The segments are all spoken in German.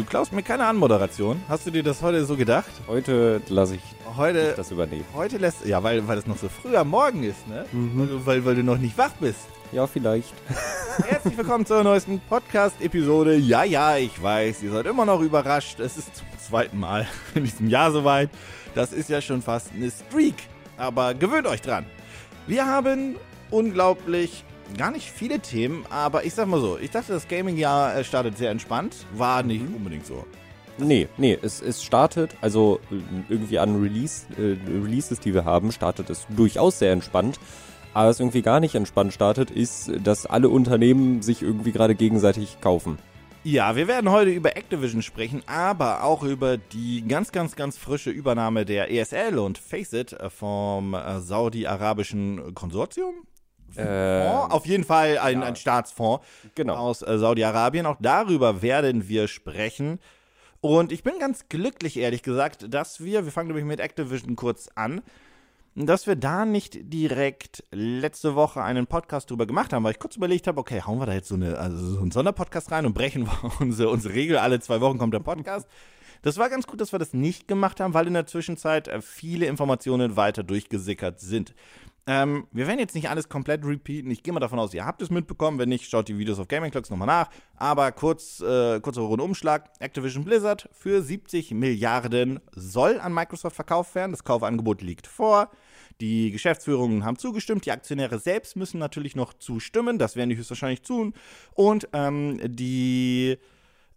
du klaust mir keine Anmoderation. Hast du dir das heute so gedacht? Heute lasse ich Heute, das übernehmen. heute lässt, ja, weil, weil es noch so früh am Morgen ist, ne? Weil, du- weil, weil du noch nicht wach bist. Ja, vielleicht. Herzlich willkommen zur neuesten Podcast-Episode. Ja, ja, ich weiß, ihr seid immer noch überrascht. Es ist zum zweiten Mal in diesem Jahr soweit. Das ist ja schon fast eine Streak. Aber gewöhnt euch dran. Wir haben unglaublich gar nicht viele Themen, aber ich sag mal so, ich dachte, das Gaming-Jahr äh, startet sehr entspannt. War nicht unbedingt so. Nee, nee, es, es startet, also äh, irgendwie an Release, äh, Releases, die wir haben, startet es durchaus sehr entspannt. Aber was irgendwie gar nicht entspannt startet, ist, dass alle Unternehmen sich irgendwie gerade gegenseitig kaufen. Ja, wir werden heute über Activision sprechen, aber auch über die ganz, ganz, ganz frische Übernahme der ESL und Faceit vom äh, saudi-arabischen Konsortium. Fonds? Auf jeden Fall ein, ja. ein Staatsfonds Genau. aus äh, Saudi-Arabien. Auch darüber werden wir sprechen. Und ich bin ganz glücklich, ehrlich gesagt, dass wir, wir fangen nämlich mit Activision kurz an, dass wir da nicht direkt letzte Woche einen Podcast drüber gemacht haben, weil ich kurz überlegt habe, okay, hauen wir da jetzt so, eine, also so einen Sonderpodcast rein und brechen wir unsere, unsere Regel, alle zwei Wochen kommt der Podcast. Das war ganz gut, dass wir das nicht gemacht haben, weil in der Zwischenzeit äh, viele Informationen weiter durchgesickert sind. Ähm, wir werden jetzt nicht alles komplett repeaten. Ich gehe mal davon aus, ihr habt es mitbekommen. Wenn nicht, schaut die Videos auf Gaming Clocks nochmal nach. Aber kurz, äh, kurzer Rundumschlag. Activision Blizzard für 70 Milliarden soll an Microsoft verkauft werden. Das Kaufangebot liegt vor. Die Geschäftsführungen haben zugestimmt. Die Aktionäre selbst müssen natürlich noch zustimmen. Das werden die höchstwahrscheinlich tun. Und ähm, die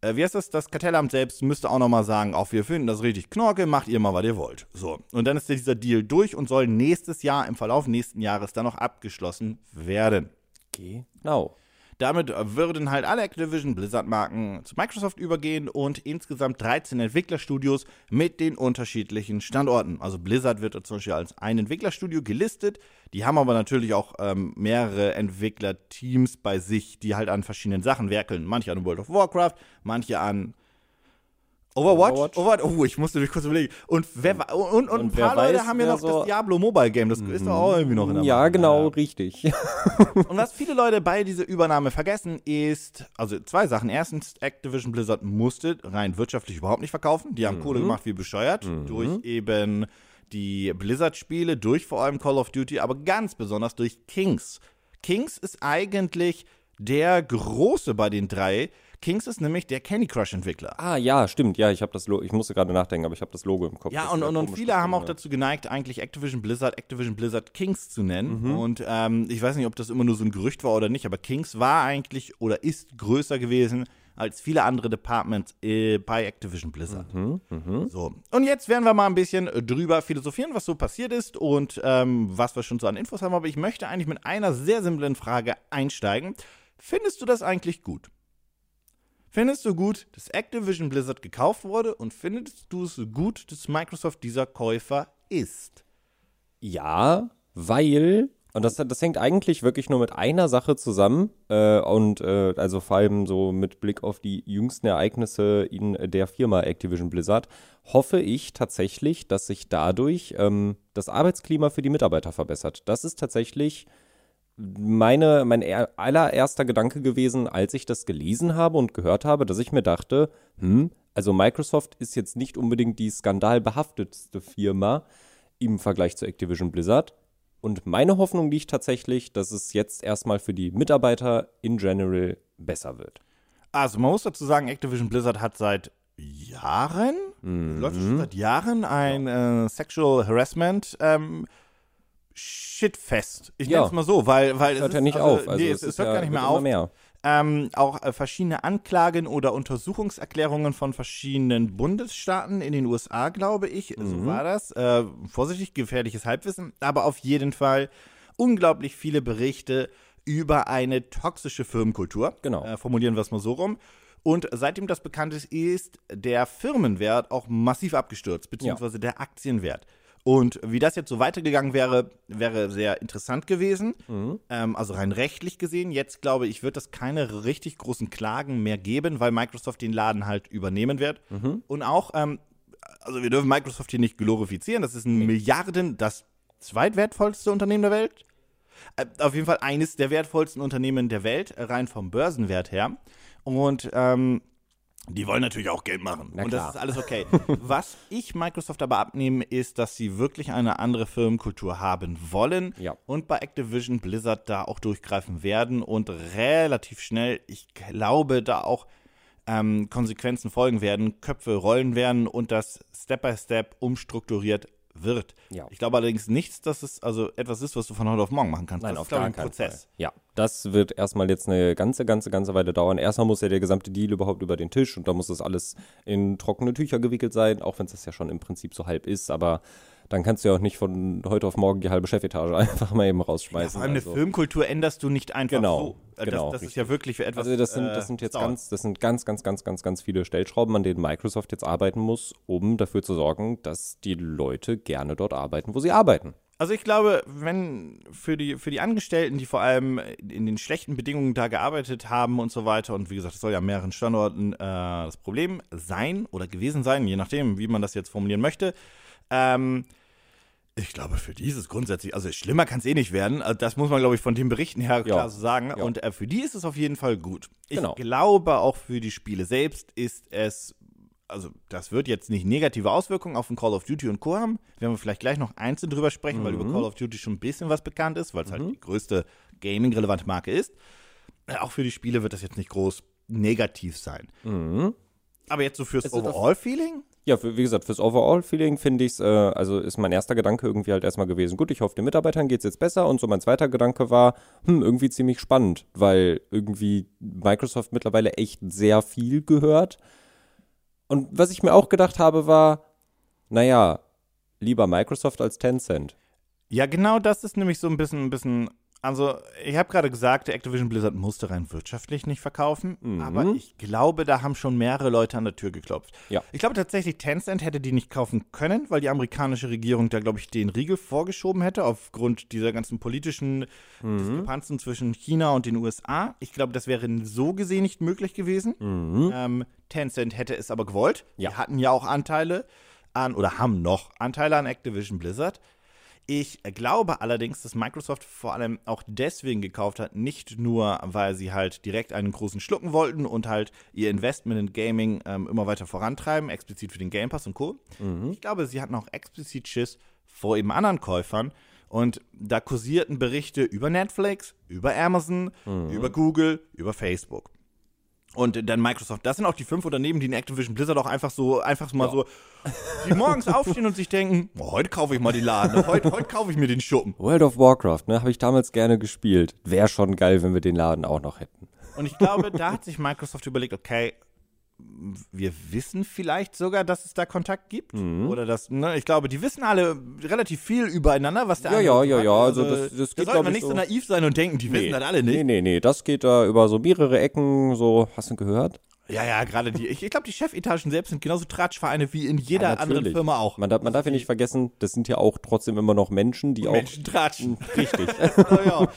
äh, wie heißt das? Das Kartellamt selbst müsste auch nochmal sagen, auch wir finden das richtig knorke, macht ihr mal, was ihr wollt. So. Und dann ist dieser Deal durch und soll nächstes Jahr, im Verlauf nächsten Jahres, dann noch abgeschlossen werden. Genau. Damit würden halt alle Activision Blizzard-Marken zu Microsoft übergehen und insgesamt 13 Entwicklerstudios mit den unterschiedlichen Standorten. Also Blizzard wird zum Beispiel als ein Entwicklerstudio gelistet. Die haben aber natürlich auch ähm, mehrere Entwicklerteams bei sich, die halt an verschiedenen Sachen werkeln. Manche an World of Warcraft, manche an Overwatch? Overwatch. Oh, ich musste mich kurz überlegen. Und, wer, und, und, ein Und wer paar Leute weiß, haben ja noch so- das Diablo Mobile Game. Das ist doch auch irgendwie noch in der Ja, Mache. genau, richtig. Und was viele Leute bei dieser Übernahme vergessen, ist, also zwei Sachen. Erstens, Activision Blizzard musste rein wirtschaftlich überhaupt nicht verkaufen. Die haben Kohle gemacht wie bescheuert. Durch eben die Blizzard-Spiele, durch vor allem Call of Duty, aber ganz besonders durch Kings. Kings ist eigentlich der große bei den drei. Kings ist nämlich der Candy Crush-Entwickler. Ah, ja, stimmt. Ja, ich habe das Logo, ich musste gerade nachdenken, aber ich habe das Logo im Kopf. Ja, und, und, und viele haben auch dazu geneigt, eigentlich Activision Blizzard, Activision Blizzard Kings zu nennen. Mhm. Und ähm, ich weiß nicht, ob das immer nur so ein Gerücht war oder nicht, aber Kings war eigentlich oder ist größer gewesen als viele andere Departments äh, bei Activision Blizzard. Mhm, So, und jetzt werden wir mal ein bisschen drüber philosophieren, was so passiert ist und ähm, was wir schon so an Infos haben. Aber ich möchte eigentlich mit einer sehr simplen Frage einsteigen. Findest du das eigentlich gut? Findest du gut, dass Activision Blizzard gekauft wurde und findest du es gut, dass Microsoft dieser Käufer ist? Ja, weil, und das, das hängt eigentlich wirklich nur mit einer Sache zusammen, äh, und äh, also vor allem so mit Blick auf die jüngsten Ereignisse in der Firma Activision Blizzard, hoffe ich tatsächlich, dass sich dadurch ähm, das Arbeitsklima für die Mitarbeiter verbessert. Das ist tatsächlich meine, mein er- allererster Gedanke gewesen, als ich das gelesen habe und gehört habe, dass ich mir dachte, hm, also Microsoft ist jetzt nicht unbedingt die skandalbehaftetste Firma im Vergleich zu Activision Blizzard. Und meine Hoffnung liegt tatsächlich, dass es jetzt erstmal für die Mitarbeiter in general besser wird. Also, man muss dazu sagen, Activision Blizzard hat seit Jahren, läuft schon seit Jahren ein äh, Sexual Harassment ähm, Shitfest. Ich Ja. nenne es mal so, weil, weil Hört es ja ist, nicht also, auf. Also nee, es es, hört ja- gar nicht mehr auf. mehr. Ähm, auch äh, verschiedene Anklagen oder Untersuchungserklärungen von verschiedenen Bundesstaaten in den USA, glaube ich. Mhm. So war das. Äh, vorsichtig, gefährliches Halbwissen. Aber auf jeden Fall unglaublich viele Berichte über eine toxische Firmenkultur. Genau. Äh, formulieren wir es mal so rum. Und seitdem das bekannt ist, ist der Firmenwert auch massiv abgestürzt, beziehungsweise der Aktienwert. Und wie das jetzt so weitergegangen wäre, wäre sehr interessant gewesen. Ähm, also rein rechtlich gesehen. Jetzt glaube ich, wird es keine richtig großen Klagen mehr geben, weil Microsoft den Laden halt übernehmen wird. Und auch, ähm, also wir dürfen Microsoft hier nicht glorifizieren. Das ist ein Milliarden, das zweitwertvollste Unternehmen der Welt. Äh, auf jeden Fall eines der wertvollsten Unternehmen der Welt, rein vom Börsenwert her. Und ähm, Die wollen natürlich auch Geld machen. Na und klar. das ist alles okay. Was ich Microsoft aber abnehme, ist, dass sie wirklich eine andere Firmenkultur haben wollen Ja. und bei Activision Blizzard da auch durchgreifen werden und relativ schnell, ich glaube, da auch ähm, Konsequenzen folgen werden, Köpfe rollen werden und das Step by Step umstrukturiert wird. Ja. Ich glaube allerdings nichts, dass es also etwas ist, was du von heute auf morgen machen kannst. Nein, das auf ist, gar keinen Prozess. Fall. Ja, das wird erstmal jetzt eine ganze, ganze, ganze Weile dauern. Erstmal muss ja der gesamte Deal überhaupt über den Tisch und da muss das alles in trockene Tücher gewickelt sein, auch wenn es das ja schon im Prinzip so halb ist, aber dann kannst du ja auch nicht von heute auf morgen die halbe Chefetage einfach mal eben rausschmeißen. Vor allem also. eine Firmenkultur änderst du nicht einfach Genau, so. Äh, genau, Das, das ist ja wirklich für etwas. Also das sind, äh, das sind jetzt dauert. ganz, das sind ganz, ganz, ganz, ganz, ganz viele Stellschrauben, an denen Microsoft jetzt arbeiten muss, um dafür zu sorgen, dass die Leute gerne dort arbeiten, wo sie arbeiten. Also ich glaube, wenn für die, für die Angestellten, die vor allem in den schlechten Bedingungen da gearbeitet haben und so weiter, und wie gesagt, es soll ja an mehreren Standorten äh, das Problem sein oder gewesen sein, je nachdem, wie man das jetzt formulieren möchte, ähm, ich glaube, für die ist es grundsätzlich, also schlimmer kann es eh nicht werden. Also das muss man, glaube ich, von den Berichten her klar so sagen. Ja. Und äh, für die ist es auf jeden Fall gut. Ich Genau. glaube, auch für die Spiele selbst ist es, also das wird jetzt nicht negative Auswirkungen auf den Call of Duty und Co. haben. Werden wir vielleicht gleich noch einzeln drüber sprechen, weil über Call of Duty schon ein bisschen was bekannt ist, weil es halt die größte Gaming-relevante Marke ist. Äh, Auch für die Spiele wird das jetzt nicht groß negativ sein. Aber jetzt so fürs auf- Overall-Feeling? Ja, wie gesagt, fürs Overall-Feeling finde ich es, äh, also ist mein erster Gedanke irgendwie halt erstmal gewesen, gut, ich hoffe, den Mitarbeitern geht es jetzt besser. Und so mein zweiter Gedanke war, hm, irgendwie ziemlich spannend, weil irgendwie Microsoft mittlerweile echt sehr viel gehört. Und was ich mir auch gedacht habe, war, naja, lieber Microsoft als Tencent. Ja, genau das ist nämlich so ein bisschen, ein bisschen. Also, ich habe gerade gesagt, der Activision Blizzard musste rein wirtschaftlich nicht verkaufen, aber ich glaube, da haben schon mehrere Leute an der Tür geklopft. Ja. Ich glaube tatsächlich, Tencent hätte die nicht kaufen können, weil die amerikanische Regierung da, glaube ich, den Riegel vorgeschoben hätte, aufgrund dieser ganzen politischen Diskrepanzen zwischen China und den USA. Ich glaube, das wäre so gesehen nicht möglich gewesen. Ähm, Tencent hätte es aber gewollt. Ja. Die hatten ja auch Anteile an, oder haben noch Anteile an Activision Blizzard. Ich glaube allerdings, dass Microsoft vor allem auch deswegen gekauft hat, nicht nur, weil sie halt direkt einen großen schlucken wollten und halt ihr Investment in Gaming ähm, immer weiter vorantreiben, explizit für den Game Pass und Co. Ich glaube, sie hatten auch explizit Schiss vor eben anderen Käufern. Und da kursierten Berichte über Netflix, über Amazon, über Google, über Facebook. Und dann Microsoft. Das sind auch die fünf Unternehmen, die in Activision Blizzard auch einfach so, einfach mal so, die morgens aufstehen und sich denken, oh, heute kaufe ich mal die Laden, heute, heute kaufe ich mir den Schuppen. World of Warcraft, ne, habe ich damals gerne gespielt. Wäre schon geil, wenn wir den Laden auch noch hätten. Und ich glaube, da hat sich Microsoft überlegt, okay, wir wissen vielleicht sogar, dass es da Kontakt gibt. Mhm. Oder dass, ne, ich glaube, die wissen alle relativ viel übereinander, was der Ja, andere ja, ja, ja, also das- das da geht, sollte glaub man ich, nicht so naiv sein und denken, die wissen das alle nicht. Nee, nee, nee, das geht da über so mehrere Ecken, so, hast du gehört? Ja, ja, gerade die, ich, ich glaube, die Chefetagen selbst sind genauso Tratschvereine wie in jeder Ja, anderen. Firma auch. Man, darf- man darf ja nicht vergessen, das sind ja auch trotzdem immer noch Menschen, die Menschen tratschen. auch. Richtig. oh, ja.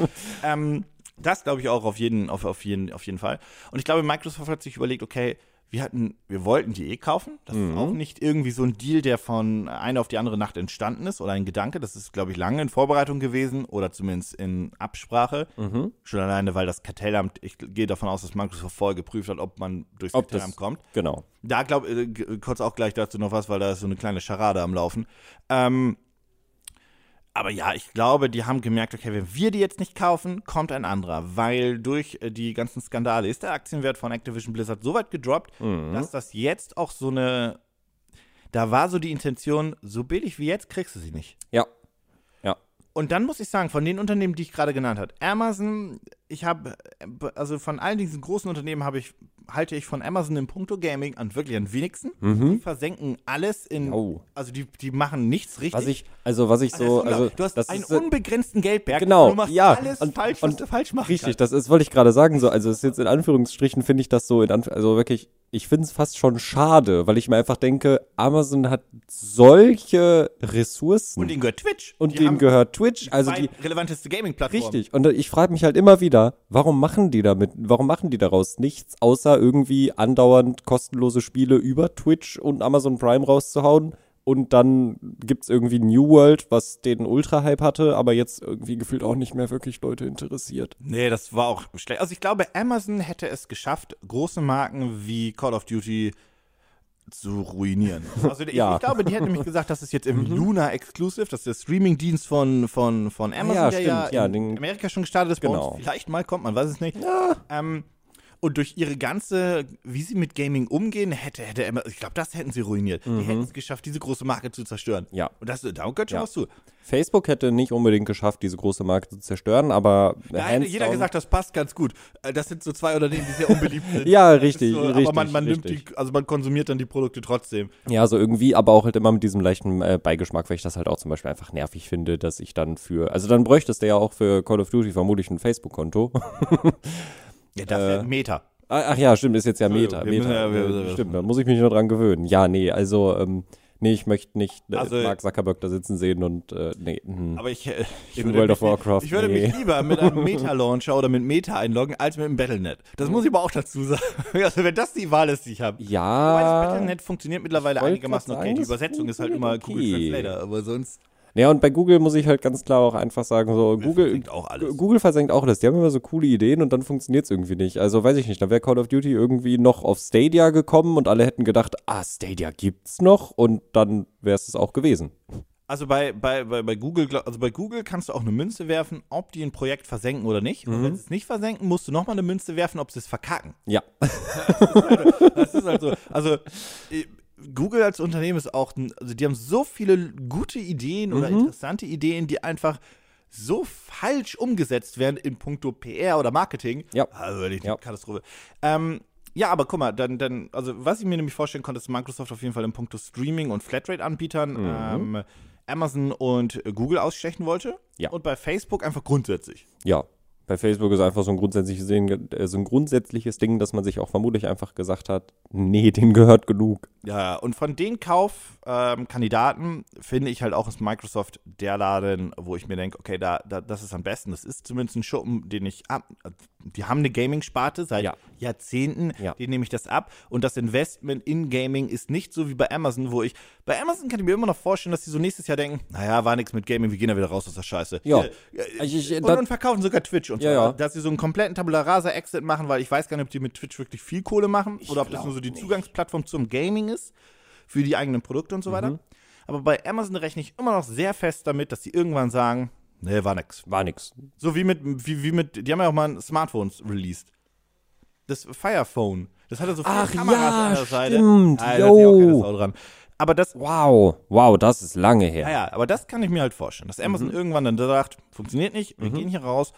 ähm, das glaube ich auch auf jeden, auf, auf, jeden, auf jeden Fall. Und ich glaube, Microsoft hat sich überlegt, okay, wir hatten, wir wollten die eh kaufen. Das ist auch nicht irgendwie so ein Deal, der von einer auf die andere Nacht entstanden ist oder ein Gedanke. Das ist, glaube ich, lange in Vorbereitung gewesen oder zumindest in Absprache. Schon alleine, weil das Kartellamt, ich gehe davon aus, dass Microsoft vorher geprüft hat, ob man durchs Ob Kartellamt das, kommt. Genau. Da glaube äh, g- kurz auch gleich dazu noch was, weil da ist so eine kleine Scharade am Laufen. Ähm, aber ja, ich glaube, die haben gemerkt, okay, wenn wir die jetzt nicht kaufen, kommt ein anderer, weil durch äh, die ganzen Skandale ist der Aktienwert von Activision Blizzard so weit gedroppt, dass das jetzt auch so eine da war so die Intention, so billig wie jetzt kriegst du sie nicht. Ja. Ja. Und dann muss ich sagen, von den Unternehmen, die ich gerade genannt habe, Amazon, ich habe, also von all diesen großen Unternehmen habe ich, halte ich von Amazon im Punkto Gaming an wirklich am wenigsten. Die versenken alles in, Oh. also die, die machen nichts richtig. Was ich, also was ich Also so, also du hast einen ist, äh, unbegrenzten Geldberg. Genau, du machst ja. alles Und- falsch, was und- du falsch machen Richtig, das ist, wollte ich gerade sagen, so, also ist jetzt in Anführungsstrichen finde ich das so, in Anf also wirklich, ich finde es fast schon schade, weil ich mir einfach denke, Amazon hat solche Ressourcen Und ihnen gehört Twitch. und Die denen gehört Twitch, also die, relevanteste Gaming-Plattformen. richtig, und ich frage mich halt immer wieder, warum machen die damit, warum machen die daraus nichts, außer irgendwie andauernd kostenlose Spiele über Twitch und Amazon Prime rauszuhauen, und dann gibt es irgendwie New World, was den Ultra-Hype hatte, aber jetzt irgendwie gefühlt auch nicht mehr wirklich Leute interessiert. Nee, das war auch schlecht. Also ich glaube, Amazon hätte es geschafft, große Marken wie Call of Duty zu ruinieren. Also ich, Ja. ich glaube, die hätten nämlich gesagt, das ist jetzt im Luna Exclusive, das ist der Streaming-Dienst von, von, von Amazon, ja, der stimmt, ja, ja, in den- Amerika schon gestartet ist. Genau. vielleicht mal kommt, man weiß es nicht. Ähm, und durch ihre ganze, wie sie mit Gaming umgehen, hätte, hätte Amazon, ich glaube, das hätten sie ruiniert. Die hätten es geschafft, diese große Marke zu zerstören. Mhm. Ja. Und das, da gehört schon Ja. was zu. Facebook hätte nicht unbedingt geschafft, diese große Marke zu zerstören, aber Da hätte jeder down- gesagt, das passt ganz gut. Äh, Das sind so zwei Unternehmen, die sehr unbeliebt sind. Ja, richtig, so, richtig, Aber man, man nimmt richtig. die, also man konsumiert dann die Produkte trotzdem. Ja, so irgendwie, aber auch halt immer mit diesem leichten äh, Beigeschmack, weil ich das halt auch zum Beispiel einfach nervig finde, dass ich dann für, also dann bräuchtest du ja auch für Call of Duty vermutlich ein Facebook-Konto. Ja, das Äh, wäre Meta. Ah, Ach ja, stimmt, ist jetzt ja Meta. müssen ja- wir- stimmt, da muss ich mich nur dran gewöhnen. Ja, nee, also, ähm, nee, ich möchte nicht äh, Also- Mark Zuckerberg da sitzen sehen und, äh, nee. mhm. Aber ich, äh, ich In würde World mich, of Warcraft, Ich würde nee. mich lieber mit einem Meta-Launcher oder mit Meta einloggen, als mit einem Battlenet. Das muss ich aber auch dazu sagen. Also wenn das die Wahl ist, die ich habe. Wobei das Ja. Battlenet funktioniert mittlerweile einigermaßen okay. Die Übersetzung ist halt immer funktioniert Google okay. Translator, aber sonst Ja, und bei Google muss ich halt ganz klar auch einfach sagen, so, Google, versinkt auch alles. Google versenkt auch das. Die haben immer so coole Ideen und dann funktioniert es irgendwie nicht. Also weiß ich nicht, da wäre Call of Duty irgendwie noch auf Stadia gekommen und alle hätten gedacht, ah, Stadia gibt's noch und dann wäre es das auch gewesen. Also bei, bei, bei, bei Google, also bei Google kannst du auch eine Münze werfen, ob die ein Projekt versenken oder nicht. Mhm. Und wenn sie es nicht versenken, musst du nochmal eine Münze werfen, ob sie es verkacken. Ja. Das ist halt so. Also äh, Google als Unternehmen ist auch, also die haben so viele gute Ideen oder Mhm. interessante Ideen, die einfach so falsch umgesetzt werden in puncto PR oder Marketing. Ja. Also wirklich eine Ja. Katastrophe. Ähm, ja, aber guck mal, dann, dann, also was ich mir nämlich vorstellen konnte, ist Microsoft auf jeden Fall in puncto Streaming und Flatrate-Anbietern Mhm. ähm, Amazon und Google ausstechen wollte. Ja. Und bei Facebook einfach grundsätzlich. Ja. Bei Facebook ist einfach so ein grundsätzliches Ding, äh, so ein grundsätzliches Ding, dass man sich auch vermutlich einfach gesagt hat, nee, denen gehört genug. Ja, und von den Kaufkandidaten finde ich halt auch ist Microsoft der Laden, wo ich mir denke, okay, da, da, das ist am besten. Das ist zumindest ein Schuppen, den ich ab. Die haben eine Gaming-Sparte seit Ja. Jahrzehnten, Ja. den nehme ich das ab. Und das Investment in Gaming ist nicht so wie bei Amazon, wo ich. Bei Amazon kann ich mir immer noch vorstellen, dass die so nächstes Jahr denken, naja, war nichts mit Gaming, wir gehen da wieder raus aus der Scheiße. Ja. Hier, äh, Ich- ich- und, das- und verkaufen sogar Twitch und so. ja. Dass sie so einen kompletten Tabula Rasa-Exit machen, weil ich weiß gar nicht, ob die mit Twitch wirklich viel Kohle machen oder ob das nur so die Zugangsplattform zum Gaming ist für die eigenen Produkte und so weiter. Aber bei Amazon rechne ich immer noch sehr fest damit, dass sie irgendwann sagen, nee, war nix. War nix. So wie mit, wie, wie mit, die haben ja auch mal Smartphones released. Das Fire Phone. Das hatte so viele Ach Kameras ja, an der Seite. stimmt, Ah, da auch keine. Sau dran. Aber das, Wow. Wow, das ist lange her. ja, ja, aber das kann ich mir halt vorstellen, dass Mhm. Amazon irgendwann dann sagt, funktioniert nicht, wir gehen hier raus.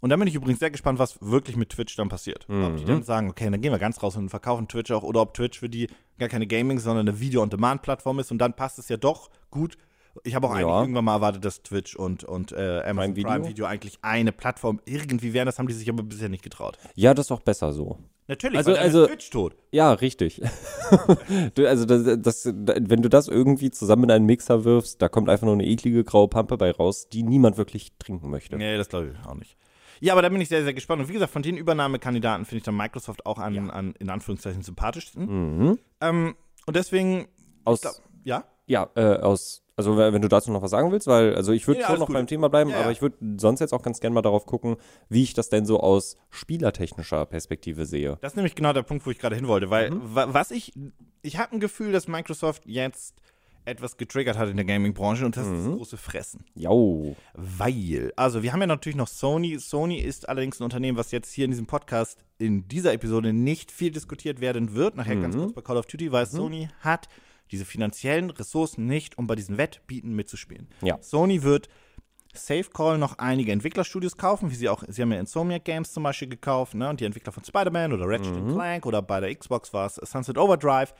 Und dann bin ich übrigens sehr gespannt, was wirklich mit Twitch dann passiert. Ob Mhm. die dann sagen, okay, dann gehen wir ganz raus und verkaufen Twitch auch, oder ob Twitch für die gar keine Gaming, sondern eine Video-on-Demand-Plattform ist und dann passt es ja doch gut. Ich habe auch eigentlich Ja. irgendwann mal erwartet, dass Twitch und, und äh, Amazon Prime Video? Prime Video eigentlich eine Plattform irgendwie wären. Das haben die sich aber bisher nicht getraut. Ja, das ist auch besser so. Natürlich, Also- also- ist Twitch tot. Ja, richtig. du, also das, das, wenn du das irgendwie zusammen in einen Mixer wirfst, da kommt einfach nur eine eklige graue Pampe bei raus, die niemand wirklich trinken möchte. Nee, das glaube ich auch nicht. Ja, aber da bin ich sehr, sehr gespannt. Und wie gesagt, von den Übernahmekandidaten finde ich dann Microsoft auch an, an in Anführungszeichen sympathischsten. Mhm. Ähm, und deswegen, Aus, glaub, ja, ja, äh, aus, also wenn du dazu noch was sagen willst, weil, also ich würde Ja, schon noch gut. beim Thema bleiben, Ja, aber ja. ich würde sonst jetzt auch ganz gerne mal darauf gucken, wie ich das denn so aus spielertechnischer Perspektive sehe. das ist nämlich genau der Punkt, wo ich gerade hin wollte. Weil, Mhm. wa was ich, ich habe ein Gefühl, dass Microsoft jetzt etwas getriggert hat in der Gaming-Branche und das ist Mhm. das große Fressen. Jau. Weil, also wir haben ja natürlich noch Sony. Sony ist allerdings ein Unternehmen, was jetzt hier in diesem Podcast in dieser Episode nicht viel diskutiert werden wird. Nachher ganz Mhm. kurz bei Call of Duty, weil Sony hat diese finanziellen Ressourcen nicht, um bei diesen Wettbieten mitzuspielen. Ja. Sony wird Safe Call noch einige Entwicklerstudios kaufen, wie sie auch, sie haben ja Insomniac Games zum Beispiel gekauft, ne? Und die Entwickler von Spider-Man oder Ratchet Mhm. Clank oder bei der Xbox war es Sunset Overdrive.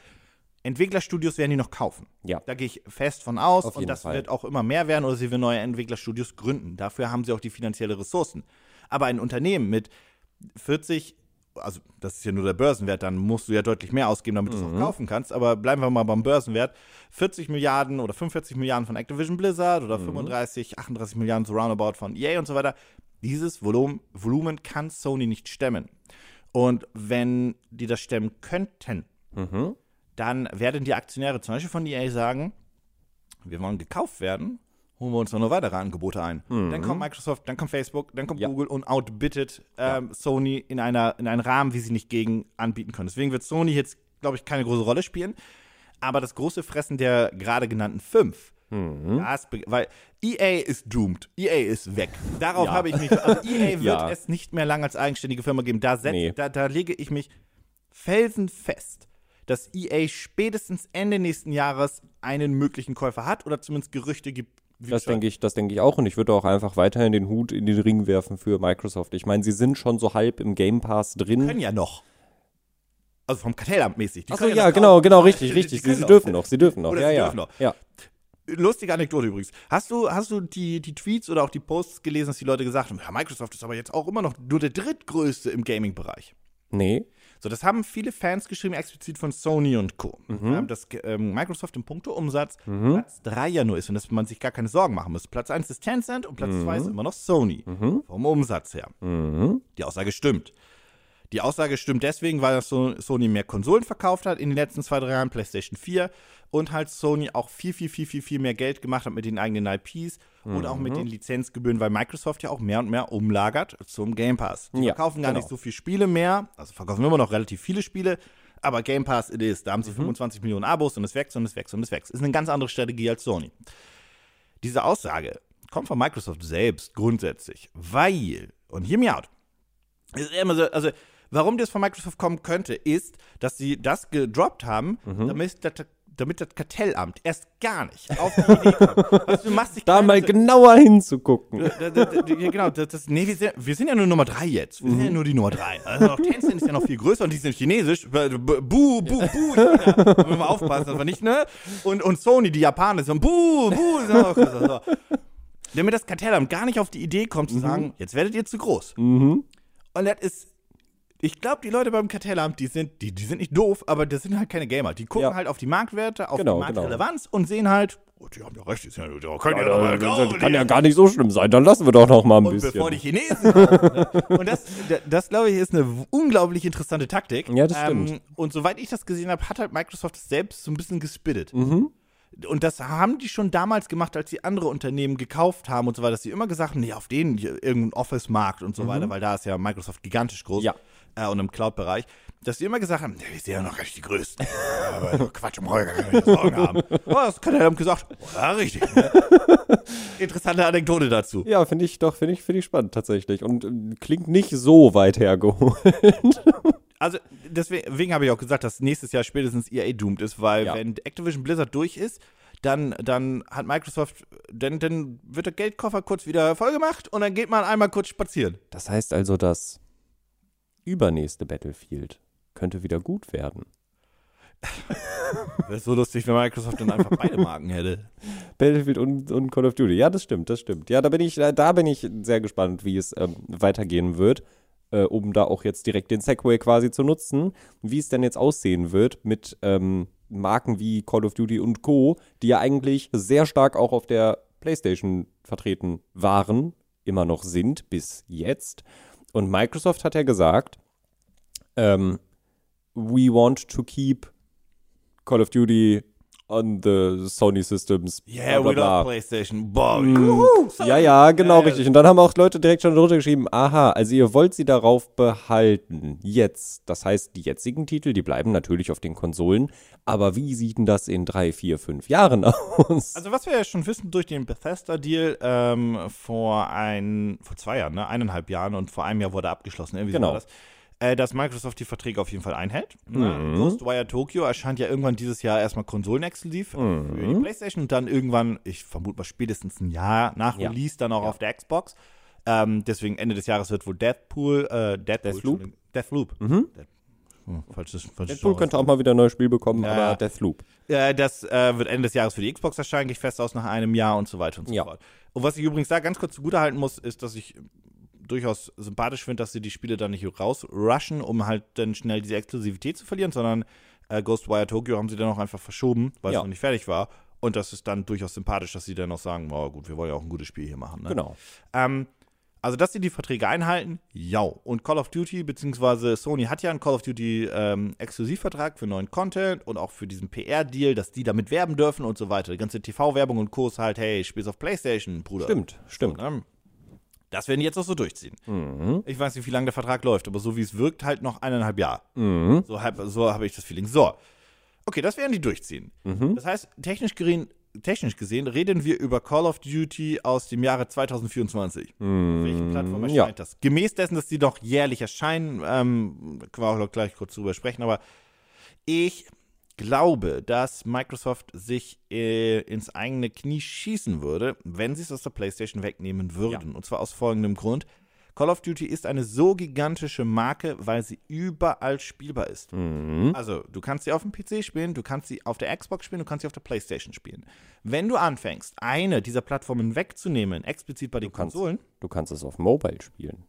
Entwicklerstudios werden die noch kaufen. Ja. Da gehe ich fest von aus Auf und das Fall. wird auch immer mehr werden oder sie werden neue Entwicklerstudios gründen. Dafür haben sie auch die finanzielle Ressourcen. Aber ein Unternehmen mit 40, also das ist ja nur der Börsenwert, dann musst du ja deutlich mehr ausgeben, damit du es Mhm. auch kaufen kannst. Aber bleiben wir mal beim Börsenwert. 40 Milliarden oder 45 Milliarden von Activision Blizzard Mhm. oder 35, 38 Milliarden so roundabout von EA und so weiter. Dieses Volumen, Volumen kann Sony nicht stemmen. Und wenn die das stemmen könnten, Mhm. dann werden die Aktionäre zum Beispiel von EA sagen, wir wollen gekauft werden, holen wir uns noch weitere Angebote ein. Dann kommt Microsoft, dann kommt Facebook, dann kommt Ja. Google und outbittet ähm, Sony in, einer, in einen Rahmen, wie sie nicht gegen anbieten können. Deswegen wird Sony jetzt, glaube ich, keine große Rolle spielen. Aber das große Fressen der gerade genannten fünf, be- weil EA ist doomed. EA ist weg. Darauf Ja. habe ich mich. Also EA wird Ja. es nicht mehr lange als eigenständige Firma geben. Da, setz, Nee. da, da lege ich mich felsenfest, dass EA spätestens Ende nächsten Jahres einen möglichen Käufer hat oder zumindest Gerüchte gibt. Das denke ich, das denke ich auch. Und ich würde auch einfach weiterhin den Hut in den Ring werfen für Microsoft. Ich meine, sie sind schon so halb im Game Pass drin. können ja noch. Also vom Kartellamt mäßig. Die Achso, ja, noch genau, kaufen. genau, Die- richtig, die richtig. Sie, sie dürfen noch, sie dürfen noch. Oder ja, ja. dürfen noch. Ja. Lustige Anekdote übrigens. Hast du, hast du die, die Tweets oder auch die Posts gelesen, dass die Leute gesagt haben, ja, Microsoft ist aber jetzt auch immer noch nur der drittgrößte im Gaming-Bereich? Nee. So, das haben viele Fans geschrieben, explizit von Sony und Co. Mhm. Ähm, dass ähm, Microsoft im Punkteumsatz Platz 3 ja nur ist und dass man sich gar keine Sorgen machen muss. Platz 1 ist Tencent und Platz 2 ist immer noch Sony. Vom Umsatz her. Mhm. Die Aussage stimmt. Die Aussage stimmt deswegen, weil Sony mehr Konsolen verkauft hat in den letzten zwei, drei Jahren, PlayStation 4 und halt Sony auch viel, viel, viel, viel, viel mehr Geld gemacht hat mit den eigenen IPs und auch Mhm. mit den Lizenzgebühren, weil Microsoft ja auch mehr und mehr umlagert zum Game Pass. Die Ja, verkaufen gar genau. nicht so viele Spiele mehr, also verkaufen immer noch relativ viele Spiele, aber Game Pass it is. Da Mhm. haben sie 25 Millionen Abos und es wächst und es wächst und es wächst. Ist eine ganz andere Strategie als Sony. Diese Aussage kommt von Microsoft selbst grundsätzlich, weil, und hear me out, ist immer so, also warum das von Microsoft kommen könnte, ist, dass sie das gedroppt haben, Mhm. damit, damit das Kartellamt erst gar nicht auf die Idee kommt. Also, du machst dich Da mal genauer hinzugucken. da- da- da- genau, das, das, nee, wir sind, wir sind ja nur Nummer drei jetzt. Wir sind ja nur die Nummer drei. Also noch Tencent ist ja noch viel größer und die sind chinesisch. Buh, buh, buh, China. Müssen wir mal aufpassen, dass wir nicht, ne? Und, und Sony, die Japaner, sind buh, buh. Auch so. Damit das Kartellamt gar nicht auf die Idee kommt, zu sagen, jetzt werdet ihr zu groß. Mhm. Und das ist, ich glaube, die Leute beim Kartellamt, die sind, die, die sind nicht doof, aber das sind halt keine Gamer. Die gucken Ja. halt auf die Marktwerte, auf Genau, die genau. Marktrelevanz und sehen halt, oh, die haben ja recht, die sind ja, die können ja, Ja, mal kann ja gar nicht so schlimm sein. Dann lassen wir doch noch mal ein und bisschen. bevor die Chinesen kaufen. ne? Und das, das, glaube ich, ist eine unglaublich interessante Taktik. Ja, das stimmt. und soweit ich das gesehen habe, hat halt Microsoft selbst so ein bisschen gespittet. Mhm. Und das haben die schon damals gemacht, als sie andere Unternehmen gekauft haben und so weiter, dass sie immer gesagt haben, nee, auf den hier irgendein Office-Markt und so weiter, weil da ist ja Microsoft gigantisch groß. Mhm. Ja. Äh, und im Cloud-Bereich, dass sie immer gesagt haben, wir sind ja noch gar nicht die Größten. Aber so Quatsch um Holger kann ich Sorgen haben. Oh, das kann er haben gesagt, oh, ja, richtig. Ne? Interessante Anekdote dazu. Ja, finde ich doch, finde ich, finde ich spannend tatsächlich. Und äh, klingt nicht so weit hergeholt. Also deswegen habe ich auch gesagt, dass nächstes Jahr spätestens EA doomed ist, weil Ja. wenn Activision Blizzard durch ist, dann, dann hat Microsoft, dann, dann wird der Geldkoffer kurz wieder vollgemacht und dann geht man einmal kurz spazieren. Das heißt also, das übernächste Battlefield könnte wieder gut werden. Wäre so lustig, wenn Microsoft dann einfach beide Marken hätte. Battlefield und, und Call of Duty. Ja, das stimmt, das stimmt. Ja, da bin ich, da, bin ich sehr gespannt, wie es ähm, weitergehen wird, äh, um da auch jetzt direkt den Segway quasi zu nutzen, wie es denn jetzt aussehen wird mit ähm, Marken wie Call of Duty und Co., die ja eigentlich sehr stark auch auf der PlayStation vertreten waren, immer noch sind bis jetzt. Und Microsoft hat ja gesagt, ähm, we want to keep Call of Duty on the Sony Systems. Yeah, bla, we bla, love bla. PlayStation. Boah, Mm. Ja, ja, genau, Ja, richtig. Und dann haben auch Leute direkt schon drunter geschrieben, aha, also ihr wollt sie darauf behalten. Jetzt. Das heißt, die jetzigen Titel, die bleiben natürlich auf den Konsolen. Aber wie sieht denn das in drei, vier, fünf Jahren aus? Also was wir ja schon wissen durch den Bethesda-Deal ähm, vor ein, vor zwei Jahren, ne, eineinhalb Jahren und vor einem Jahr wurde abgeschlossen, irgendwie Genau. so äh, dass Microsoft die Verträge auf jeden Fall einhält. Mhm. Ghostwire Tokyo erscheint ja irgendwann dieses Jahr erstmal konsolenexklusiv Mhm. für die Playstation und dann irgendwann, ich vermute mal spätestens ein Jahr nach Ja. Release dann auch auf der Xbox. Ähm, deswegen Ende des Jahres wird wohl Deathpool, äh, Deathpool, Deathloop? Deathloop. Mhm. Death, hm, falsches, falsches Deadpool könnte auch mal wieder ein neues Spiel bekommen, Ja. aber Deathloop. Äh, das äh, wird Ende des Jahres für die Xbox erscheinen, gehe ich fest aus nach einem Jahr und so weiter und so Ja. fort. Und was ich übrigens da ganz kurz zugutehalten muss, ist, dass ich durchaus sympathisch finde, dass sie die Spiele dann nicht rausrushen, um halt dann schnell diese Exklusivität zu verlieren, sondern äh, Ghostwire Tokyo haben sie dann auch einfach verschoben, weil Ja. es noch nicht fertig war. Und das ist dann durchaus sympathisch, dass sie dann noch sagen, oh gut, wir wollen ja auch ein gutes Spiel hier machen. Ne? Genau. Ähm, Also, dass sie die Verträge einhalten, ja. Und Call of Duty, beziehungsweise Sony hat ja einen Call of Duty ähm, Exklusivvertrag für neuen Content und auch für diesen PR-Deal, dass die damit werben dürfen und so weiter. Die ganze TV-Werbung und Kurs halt, hey, spielst auf Playstation, Bruder. Stimmt, stimmt. Ne? Das werden die jetzt auch so durchziehen. Mhm. Ich weiß nicht, wie lange der Vertrag läuft, aber so wie es wirkt, halt noch eineinhalb Jahre. Mhm. So, so habe ich das Feeling. So. Okay, das werden die durchziehen. Mhm. Das heißt, technisch gesehen, technisch gesehen reden wir über Call of Duty aus dem Jahre 2024. Auf welchen Plattformen Mhm. ja. erscheint das? Gemäß dessen, dass die doch jährlich erscheinen, ähm, können wir auch noch gleich kurz drüber sprechen, aber ich glaube, dass Microsoft sich äh, ins eigene Knie schießen würde, wenn sie es aus der PlayStation wegnehmen würden. Und zwar aus folgendem Grund. Call of Duty ist eine so gigantische Marke, weil sie überall spielbar ist. Mhm. Also, du kannst sie auf dem PC spielen, du kannst sie auf der Xbox spielen, du kannst sie auf der PlayStation spielen. Wenn du anfängst, eine dieser Plattformen wegzunehmen, explizit bei den kannst- Konsolen, Du kannst es auf Mobile spielen.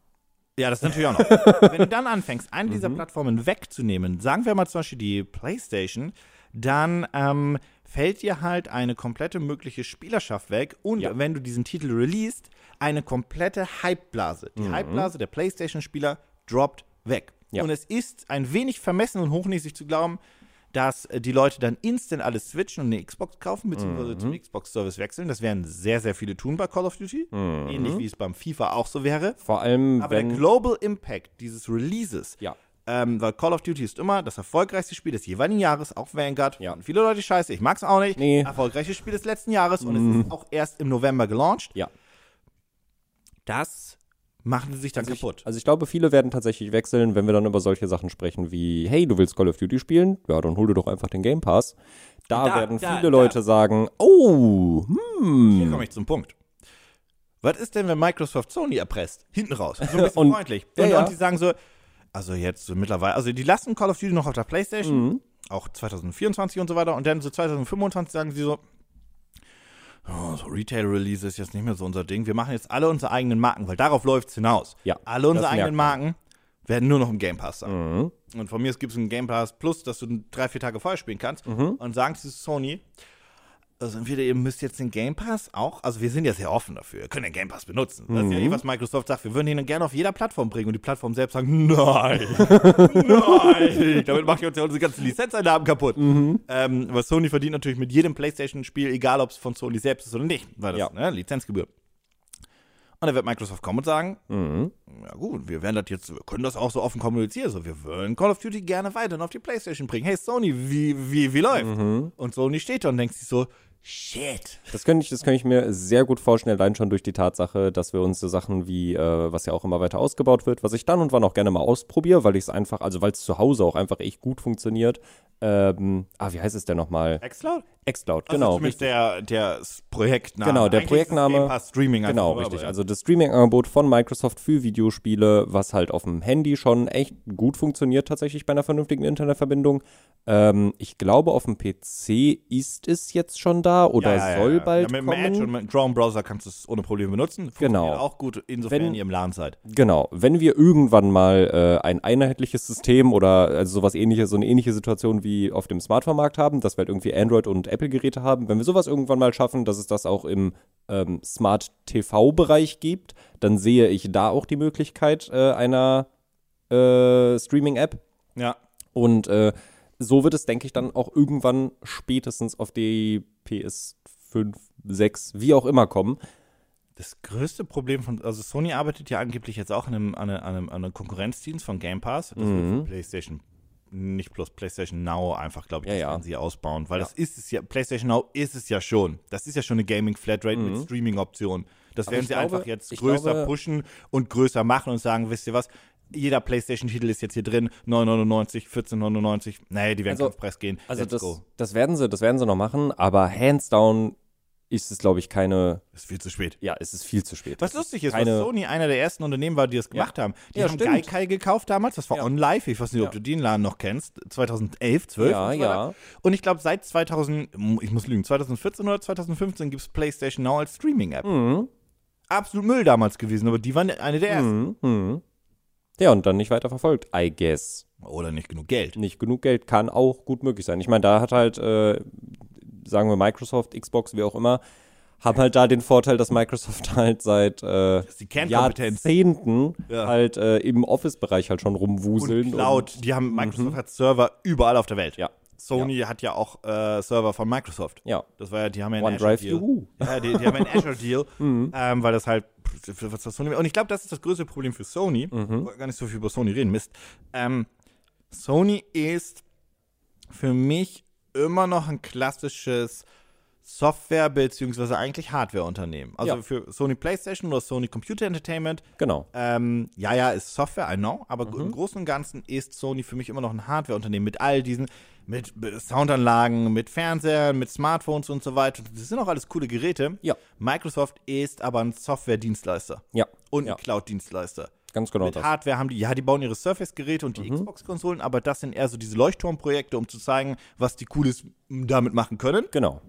Ja, das ist natürlich auch noch. Wenn du dann anfängst, eine dieser Mhm. Plattformen wegzunehmen, sagen wir mal zum Beispiel die PlayStation, dann ähm, fällt dir halt eine komplette mögliche Spielerschaft weg und Ja. wenn du diesen Titel releast, eine komplette Hypeblase. Die Mhm. Hypeblase der PlayStation-Spieler droppt weg. Ja. Und es ist ein wenig vermessen und hochnäsig zu glauben, dass äh, die Leute dann instant alles switchen und eine Xbox kaufen, beziehungsweise Mhm. zum Xbox-Service wechseln. Das werden sehr, sehr viele tun bei Call of Duty. Ähnlich wie es beim FIFA auch so wäre. Vor allem, Aber der Mhm. Global Impact dieses Releases, Ja. ähm, weil Call of Duty ist immer das erfolgreichste Spiel des jeweiligen Jahres, auch Vanguard. Ja. Und viele Leute scheiße, ich mag's auch nicht. Nee. Erfolgreichstes Spiel des letzten Jahres und es ist auch erst im November gelauncht. Ja. Das machen sie sich dann Also ich, kaputt. also ich glaube, viele werden tatsächlich wechseln, wenn wir dann über solche Sachen sprechen wie, hey, du willst Call of Duty spielen? Ja, dann hol dir doch einfach den Game Pass. Da, Da, werden da, viele da. Leute sagen, oh, Hier hm. komme ich zum Punkt. Was ist denn, wenn Microsoft Sony erpresst? Hinten raus. So ein bisschen Und- freundlich. ja, und, ja. und die sagen so, also jetzt so mittlerweile, also die lassen Call of Duty noch auf der Playstation, Mhm. auch 2024 und so weiter, und dann so 2025 sagen sie so, oh, so Retail-Release ist jetzt nicht mehr so unser Ding. Wir machen jetzt alle unsere eigenen Marken, weil darauf läuft es hinaus. Ja, Alle unsere eigenen Marken werden nur noch im Game Pass sein. Mhm. Und von mir gibt es einen Game Pass Plus, dass du drei, vier Tage vorher spielen kannst. Mhm. Und sagen zu Sony, also entweder ihr müsst jetzt den Game Pass auch, also wir sind ja sehr offen dafür, wir können den Game Pass benutzen. Das ist ja eh, was Microsoft sagt, wir würden ihn gerne auf jeder Plattform bringen und die Plattform selbst sagen, nein, nein, damit macht ihr uns ja unsere ganzen Lizenzeinnahmen kaputt. Ähm, aber Sony verdient natürlich mit jedem Playstation-Spiel, egal ob es von Sony selbst ist oder nicht, weil das Ja. ne, Lizenzgebühr. Und dann wird Microsoft kommen und sagen, Mhm. ja gut, wir werden das jetzt, wir können das auch so offen kommunizieren. So, wir wollen Call of Duty gerne weiterhin auf die Playstation bringen. Hey Sony, wie, wie, wie läuft? Mhm. Und Sony steht da und denkt sich so, shit. Das könnte ich, das könnte ich mir sehr gut vorstellen, allein schon durch die Tatsache, dass wir uns so Sachen wie, äh, was ja auch immer weiter ausgebaut wird, was ich dann und wann auch gerne mal ausprobiere, weil ich es einfach, also weil es zu Hause auch einfach echt gut funktioniert. Ähm, ah, wie heißt es denn nochmal? Xcloud? Xcloud, Also genau. zumindest der, der Projektname. Genau, der Eigentlich Projektname- Game Pass Streaming Genau, nur, richtig. Also das Streaming-Angebot von Microsoft für Videospiele, was halt auf dem Handy schon echt gut funktioniert, tatsächlich bei einer vernünftigen Internetverbindung. Ähm, ich glaube, auf dem PC ist es jetzt schon da oder Ja, ja, soll ja. bald ja, mit kommen. dem Edge und mit dem Chrome-Browser kannst du es ohne Probleme benutzen. Genau. auch gut, insofern Wenn- ihr im Laden seid. Genau, wenn wir irgendwann mal äh, ein einheitliches System oder also sowas ähnliches, so eine ähnliche Situation wie auf dem Smartphone-Markt haben, dass wir halt irgendwie Android- und Apple-Geräte haben, wenn wir sowas irgendwann mal schaffen, dass es das auch im ähm, Smart-TV-Bereich gibt, dann sehe ich da auch die Möglichkeit äh, einer äh, Streaming-App. Ja. Und äh, so wird es, denke ich, dann auch irgendwann spätestens auf die PS5, 6, wie auch immer kommen. Das größte Problem von, also Sony arbeitet ja angeblich jetzt auch an einem, an einem, an einem, an einem Konkurrenzdienst von Game Pass. Das Mhm. wird für PlayStation, nicht bloß PlayStation Now einfach, glaube ich, Ja, das ja. werden sie ausbauen. Weil das ist es ja, PlayStation Now ist es ja schon. Das ist ja schon eine Gaming-Flatrate mit Streaming-Optionen. Das Mhm. Aber werden sie glaube- einfach jetzt größer glaube- pushen und größer machen und sagen, wisst ihr was, jeder PlayStation-Titel ist jetzt hier drin, 9,99, 14,99. Nee, die werden Also- Kampfpreis gehen. Also Let's das, go. das werden sie, das werden sie noch machen, aber hands down ist es, glaube ich, keine. Ist viel zu spät. Ja, es ist viel zu spät. Was Es lustig ist, keine, was Sony einer der ersten Unternehmen war, die das gemacht haben. Die Ja, haben stimmt. Gaikai gekauft damals, das war Ja. OnLive, ich weiß nicht, ob Ja. du den Laden noch kennst, 2011, 12 Ja, ja. Und ich glaube, seit 2000, ich muss lügen, 2014 oder 2015 gibt es PlayStation Now als Streaming-App. Mhm. Absolut Müll damals gewesen, aber die waren eine der ersten. Mhm. Mhm. Ja, und dann nicht weiter verfolgt, I guess. Oder nicht genug Geld. Nicht genug Geld kann auch gut möglich sein. Ich meine, da hat halt, äh, sagen wir Microsoft, Xbox, wie auch immer, haben halt da den Vorteil, dass Microsoft halt seit äh. Jahrzehnten Ja. halt äh, im Office-Bereich halt schon rumwuseln. Und Cloud, die haben, Microsoft hat Server überall auf der Welt. Ja. Sony hat ja auch äh, Server von Microsoft. Ja. Das war ja, die haben ja einen OneDrive, Azure-Deal. juhu. Ja, die, die haben einen Azure-Deal, ähm, weil das halt, was das Sony, und ich glaube, das ist das größte Problem für Sony. Wollte gar nicht so viel über Sony reden, Mist. Ähm, Sony ist für mich immer noch ein klassisches Software- beziehungsweise eigentlich Hardware-Unternehmen. Also Ja. für Sony PlayStation oder Sony Computer Entertainment Genau. ähm, ja, ja, ist Software, I know, aber Mhm. im Großen und Ganzen ist Sony für mich immer noch ein Hardware-Unternehmen mit all diesen, mit Soundanlagen, mit Fernsehern, mit Smartphones und so weiter. Das sind auch alles coole Geräte. Ja. Microsoft ist aber ein Software-Dienstleister Ja. und ja. ein Cloud-Dienstleister. Ganz genau mit das. Hardware haben die, ja, die bauen ihre Surface-Geräte und die Mhm. Xbox-Konsolen, aber das sind eher so diese Leuchtturmprojekte, um zu zeigen, was die Cooles damit machen können. Genau.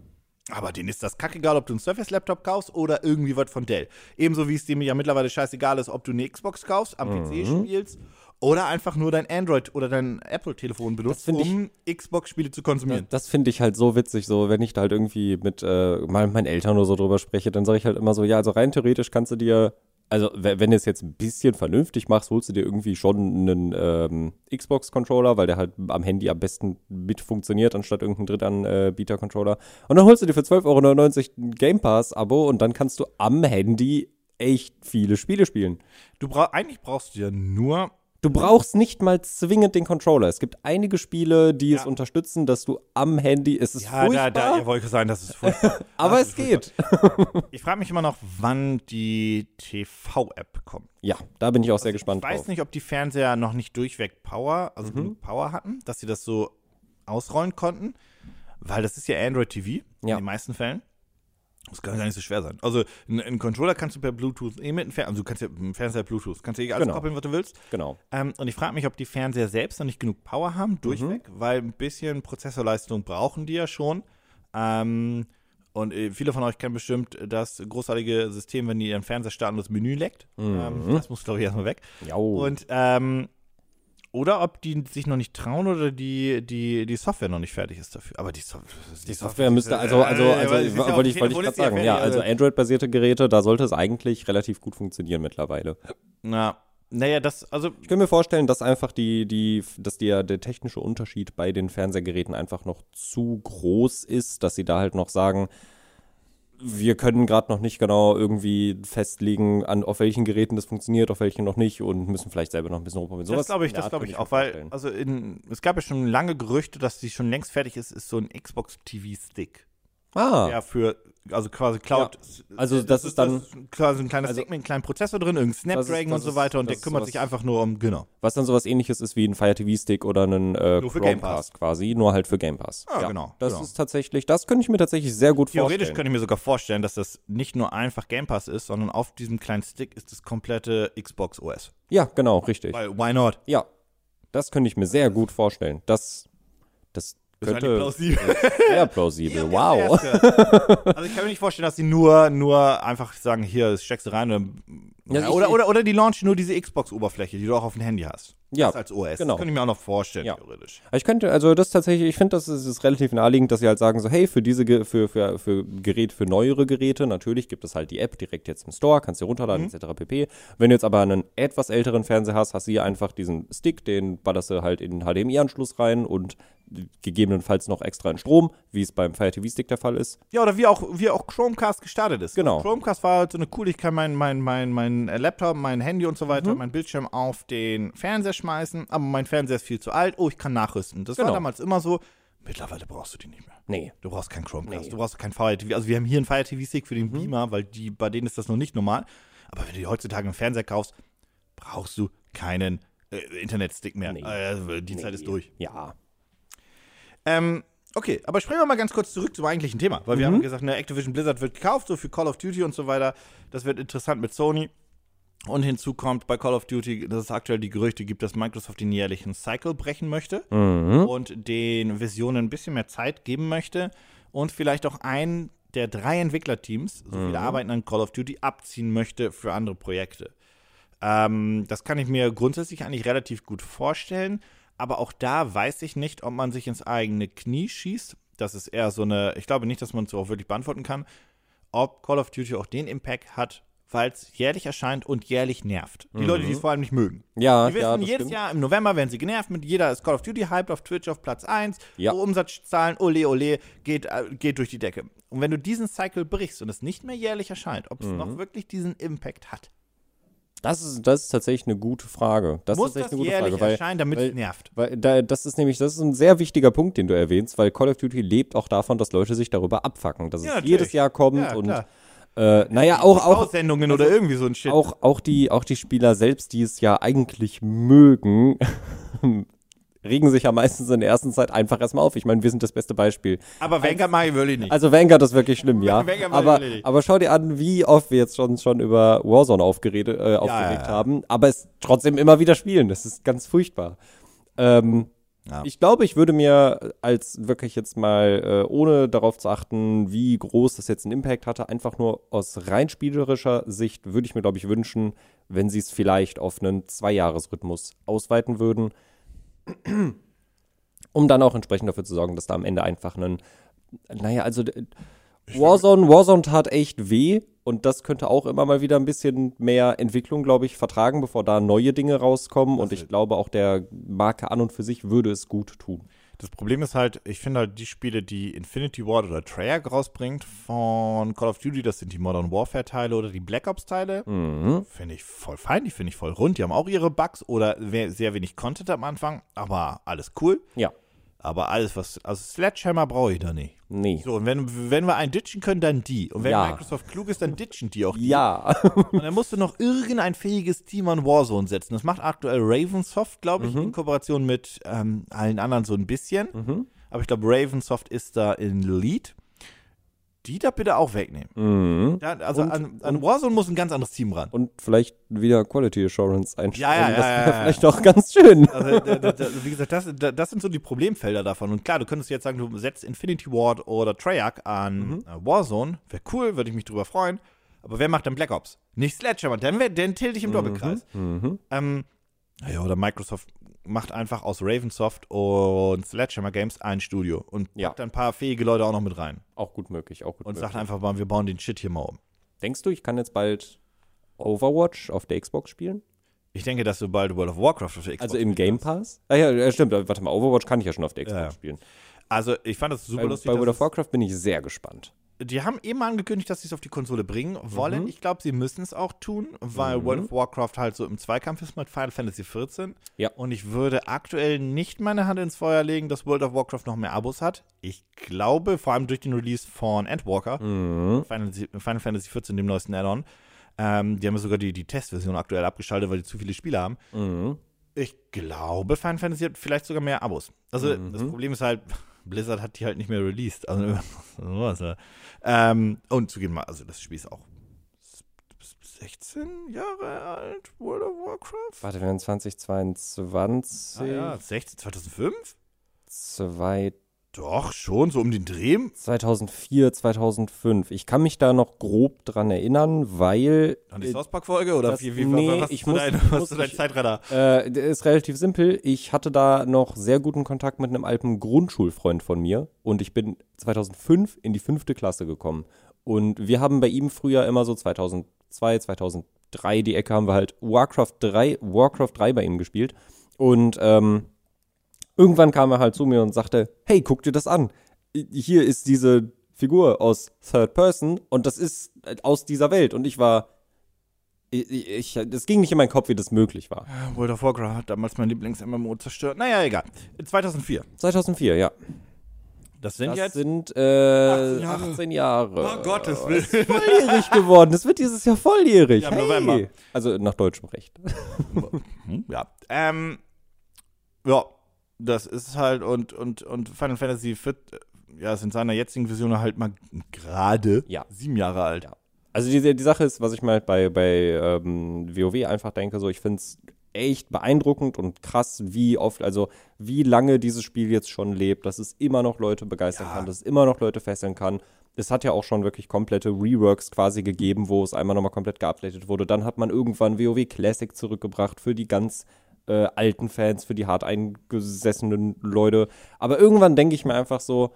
Aber denen ist das kackegal, ob du einen Surface-Laptop kaufst oder irgendwie was von Dell. Ebenso wie es dem ja mittlerweile scheißegal ist, ob du eine Xbox kaufst, am Mhm. PC spielst oder einfach nur dein Android oder dein Apple-Telefon benutzt, um Xbox-Spiele zu konsumieren. Das finde ich halt so witzig, so wenn ich da halt irgendwie mit äh, mal mit meinen Eltern oder so drüber spreche, dann sage ich halt immer so, ja, also rein theoretisch kannst du dir, also we- wenn du es jetzt ein bisschen vernünftig machst, holst du dir irgendwie schon einen ähm, Xbox-Controller, weil der halt am Handy am besten mit funktioniert, anstatt irgendein Drittanbieter-Controller. Und dann holst du dir für 12,99 Euro ein Game Pass-Abo und dann kannst du am Handy echt viele Spiele spielen. Du brauch, eigentlich brauchst du ja nur Du brauchst nicht mal zwingend den Controller. Es gibt einige Spiele, die es Ja. unterstützen, dass du am Handy, es ist Ja, furchtbar, da, da, ihr wollt sagen, das ist furchtbar. aber Das es geht. Ich frage mich immer noch, wann die TV-App kommt. Ja, da bin ich auch sehr gespannt Ich weiß drauf. nicht, ob die Fernseher noch nicht durchweg Power, also Mhm. Power hatten, dass sie das so ausrollen konnten, weil das ist ja Android TV Ja. in den meisten Fällen. Das kann gar nicht so schwer sein. Also einen, Controller kannst du per Bluetooth eh mit dem Fernseher, also du kannst ja mit dem Fernseher Bluetooth, kannst ja eh alles Genau. koppeln, was du willst. Genau. Ähm, und ich frage mich, ob die Fernseher selbst noch nicht genug Power haben, durchweg, Mhm. weil ein bisschen Prozessorleistung brauchen die ja schon. Ähm, und äh, viele von euch kennen bestimmt das großartige System, wenn die ihren Fernseher starten und das Menü leckt. Ähm, das muss, glaube ich, erstmal weg. Mhm. Ja. Und ähm, oder ob die sich noch nicht trauen oder die, die, die Software noch nicht fertig ist dafür. Aber die, so die Software müsste, also, also, Äh, also, ist ja wollte ich, wollte ich gerade ja sagen, ja, fertig, also Android-basierte Geräte, da sollte es eigentlich relativ gut funktionieren mittlerweile. Na, naja, das, also Ich kann mir vorstellen, dass einfach die, die, dass der, der technische Unterschied bei den Fernsehgeräten einfach noch zu groß ist, dass sie da halt noch sagen, wir können gerade noch nicht genau irgendwie festlegen, an, auf welchen Geräten das funktioniert, auf welchen noch nicht und müssen vielleicht selber noch ein bisschen rumprobieren. Das glaube ich, das glaube ich auch, weil, also in, es gab ja schon lange Gerüchte, dass die schon längst fertig ist, ist so ein Xbox TV Stick. Ah, Ja, für, also quasi Cloud. Also das ist dann- das quasi ein kleines also- Stick mit einem kleinen Prozessor drin, irgendein Das ist- Snapdragon das und so ist- weiter und das der ist kümmert sowas- sich einfach nur um, genau. was dann sowas ähnliches ist wie ein Fire TV Stick oder ein äh, Nur für Game Chromecast quasi, nur halt für Game Pass. Ah, genau, Das genau. ist tatsächlich, das könnte ich mir tatsächlich sehr gut Theoretisch vorstellen. könnte ich mir sogar vorstellen, dass das nicht nur einfach Game Pass ist, sondern auf diesem kleinen Stick ist das komplette Xbox OS. Ja, genau, richtig. Weil, why not? Ja, das könnte ich mir sehr gut vorstellen. Das, das Das ist könnte plausibel. sehr plausibel. Wow. Also ich kann mir nicht vorstellen, dass sie nur, nur einfach sagen, hier, steckst du rein. Oder, Ja, oder, oder, oder die launchen nur diese Xbox-Oberfläche, die du auch auf dem Handy hast. Ja, Das als OS. genau. Das könnte ich mir auch noch vorstellen, Ja. theoretisch. Ich könnte, also das tatsächlich, ich finde, das ist, ist relativ naheliegend, dass sie halt sagen so, hey, für diese, für, für, für Gerät, für neuere Geräte, natürlich gibt es halt die App direkt jetzt im Store, kannst du runterladen, etc. pp. Wenn du jetzt aber einen etwas älteren Fernseher hast, hast du hier einfach diesen Stick, den ballerst du halt in den HDMI-Anschluss rein und gegebenenfalls noch extra in Strom, wie es beim Fire TV Stick der Fall ist. Ja, oder wie auch, wie auch Chromecast gestartet ist. Genau. Chromecast war halt so eine cool, ich kann mein, mein, mein, mein äh, Laptop, mein Handy und so weiter, Mhm. mein Bildschirm auf den Fernseher schmeißen, aber mein Fernseher ist viel zu alt, oh, ich kann nachrüsten. Das war Genau. damals immer so. Mittlerweile brauchst du die nicht mehr. Nee. Du brauchst keinen Chromecast, Nee. Mhm. du brauchst keinen Fire TV. Also wir haben hier einen Fire TV Stick für den Beamer, weil die, bei denen ist das noch nicht normal. Aber wenn du dir heutzutage einen Fernseher kaufst, brauchst du keinen äh, Internetstick mehr. Nee. Äh, die Zeit ist durch. Ja. Ähm, okay, aber springen wir mal ganz kurz zurück zum eigentlichen Thema, weil wir haben gesagt, ne, Activision Blizzard wird gekauft, so für Call of Duty und so weiter. Das wird interessant mit Sony. Und hinzu kommt bei Call of Duty, dass es aktuell die Gerüchte gibt, dass Microsoft den jährlichen Cycle brechen möchte Mhm. und den Visionen ein bisschen mehr Zeit geben möchte und vielleicht auch einen der drei Entwicklerteams, so viele arbeiten an Call of Duty, abziehen möchte für andere Projekte. Ähm, das kann ich mir grundsätzlich eigentlich relativ gut vorstellen, aber auch da weiß ich nicht, ob man sich ins eigene Knie schießt. Das ist eher so eine, ich glaube nicht, dass man es so auch wirklich beantworten kann. ob Call of Duty auch den Impact hat, weil es jährlich erscheint und jährlich nervt. Die Leute, die es vor allem nicht mögen. Ja, Die wissen, ja, jedes stimmt. Jahr im November werden sie genervt mit jeder ist Call of Duty hyped auf Twitch auf Platz 1. Ja. Umsatzzahlen, ole ole, geht, äh, geht durch die Decke. Und wenn du diesen Cycle brichst und es nicht mehr jährlich erscheint, ob es Mhm. noch wirklich diesen Impact hat. Das ist, das ist tatsächlich eine gute Frage. Das Muss ist tatsächlich das eine gute jährlich Frage, weil, erscheinen, damit weil, es nervt? weil da, das ist nämlich, das ist ein sehr wichtiger Punkt, den du erwähnst, weil Call of Duty lebt auch davon, dass Leute sich darüber abfacken, dass Ja, es natürlich. jedes Jahr kommt Ja, und klar. äh, naja, auch, auch, Aussendungen oder irgendwie so ein Shit. auch, auch, die, auch die Spieler selbst, die es ja eigentlich mögen, regen sich ja meistens in der ersten Zeit einfach erstmal auf. Ich meine, wir sind das beste Beispiel. Aber Vanguard mache ich wirklich nicht. Also Vanguard ist wirklich schlimm, ja. Aber, aber schau dir an, wie oft wir jetzt schon, schon über Warzone aufgerede, äh, aufgeregt ja. haben, aber es trotzdem immer wieder spielen. Das ist ganz furchtbar. Ähm, Ja. Ich glaube, ich würde mir als wirklich jetzt mal, äh, ohne darauf zu achten, wie groß das jetzt einen Impact hatte, einfach nur aus rein spielerischer Sicht, würde ich mir, glaube ich, wünschen, wenn sie es vielleicht auf einen Zweijahresrhythmus ausweiten würden, um dann auch entsprechend dafür zu sorgen, dass da am Ende einfach einen, naja, also Warzone, Warzone tat echt weh und das könnte auch immer mal wieder ein bisschen mehr Entwicklung, glaube ich, vertragen, bevor da neue Dinge rauskommen und ich glaube auch der Marke an und für sich würde es gut tun. Das Problem ist halt, ich finde halt die Spiele, die Infinity Ward oder Treyarch rausbringt von Call of Duty, das sind die Modern Warfare Teile oder die Black Ops Teile, Mhm. finde ich voll fein, die finde ich voll rund. Die haben auch ihre Bugs oder sehr wenig Content am Anfang, aber alles cool. Ja. Aber alles, was, also Sledgehammer brauche ich da nicht. Nee. So, und wenn, wenn wir einen ditchen können, dann die. Und wenn Ja. Microsoft klug ist, dann ditchen die auch die. Ja. Und dann musst du noch irgendein fähiges Team an Warzone setzen. Das macht aktuell Ravensoft, glaube ich, in Kooperation mit ähm, allen anderen so ein bisschen. mhm. Aber ich glaube, Ravensoft ist da in Lead. Die da bitte auch wegnehmen. Mhm. Ja, also Und- an, an Warzone muss ein ganz anderes Team ran. Und vielleicht wieder Quality Assurance einstellen. Ja, ja, ja, das wäre ja. vielleicht auch ganz schön. Also, da, da, da, wie gesagt, das, da, das sind so die Problemfelder davon. Und klar, du könntest jetzt sagen, du setzt Infinity Ward oder Treyarch an äh, Warzone. Wäre cool, würde ich mich drüber freuen. Aber wer macht dann Black Ops? Nicht Sledgehammer, dann, dann tilt ich im Doppelkreis. Mhm. Ähm, ja, oder Microsoft macht einfach aus Ravensoft und Sledgehammer Games ein Studio und Ja. packt ein paar fähige Leute auch noch mit rein. Auch gut möglich, auch gut Und möglich. sagt einfach mal, wir bauen den Shit hier mal um. Denkst du, ich kann jetzt bald Overwatch auf der Xbox spielen? Ich denke, dass du bald World of Warcraft auf der Xbox Also im Game. Pass? Ah ja, stimmt. Warte mal, Overwatch kann ich ja schon auf der Xbox Ja, spielen. Also, ich fand das super Bei, lustig. bei World of Warcraft bin ich sehr gespannt. Die haben eben angekündigt, dass sie es auf die Konsole bringen wollen. Mhm. Ich glaube, sie müssen es auch tun, weil World of Warcraft halt so im Zweikampf ist mit Final Fantasy XIV. Ja. Und ich würde aktuell nicht meine Hand ins Feuer legen, dass World of Warcraft noch mehr Abos hat. Ich glaube, vor allem durch den Release von Endwalker, Mhm. Final, Final Fantasy XIV, dem neuesten Add-on. Ähm, die haben ja sogar die, die Testversion aktuell abgeschaltet, weil die zu viele Spiele haben. Mhm. Ich glaube, Final Fantasy hat vielleicht sogar mehr Abos. Also Mhm. das Problem ist halt, Blizzard hat die halt nicht mehr released. Also, was, äh. ähm, und zugeben mal, also das Spiel ist auch s- s- 16 Jahre alt, World of Warcraft? Warte, wir haben 2022, Ah, ja, 16, 2005? zwei, Doch, schon, so um den Dreh. 2004, 2005. Ich kann mich da noch grob dran erinnern, weil An die South Park-Folge? Oder das- wie, wie, nee, was, ich muss- dein, was muss- ist dein ich- Zeitradar? Äh, ist relativ simpel. Ich hatte da noch sehr guten Kontakt mit einem alten Grundschulfreund von mir und ich bin 2005 in die fünfte Klasse gekommen. Und wir haben bei ihm früher immer so 2002, 2003 die Ecke haben wir halt Warcraft 3, Warcraft 3 bei ihm gespielt. Und ähm, irgendwann kam er halt zu mir und sagte, hey, guck dir das an. Hier ist diese Figur aus Third Person und das ist äh, aus dieser Welt. Und ich war, ich, es ging nicht in meinen Kopf, wie das möglich war. World of Warcraft hat damals mein Lieblings-MMO zerstört. Naja, egal. 2004. 2004, ja. Das sind Das jetzt sind äh, 18 Jahre. 18 Jahre. Oh Gottes Willen. ist volljährig geworden. Das wird dieses Jahr volljährig. Ja, im hey. November. Also nach deutschem Recht. Hm, Ja. Ähm, ja, das ist halt und, und, und Final Fantasy wird, ja, ist in seiner jetzigen Version halt mal gerade Ja. sieben Jahre alt. Ja. Also die, die Sache ist, was ich mal bei, bei ähm, WoW einfach denke, so ich finde es echt beeindruckend und krass, wie oft, also wie lange dieses Spiel jetzt schon lebt, dass es immer noch Leute begeistern Ja. kann, dass es immer noch Leute fesseln kann. Es hat ja auch schon wirklich komplette Reworks quasi gegeben, wo es einmal nochmal komplett geupdatet wurde. Dann hat man irgendwann WoW Classic zurückgebracht für die ganz äh, alten Fans, für die hart eingesessenen Leute. Aber irgendwann denke ich mir einfach so,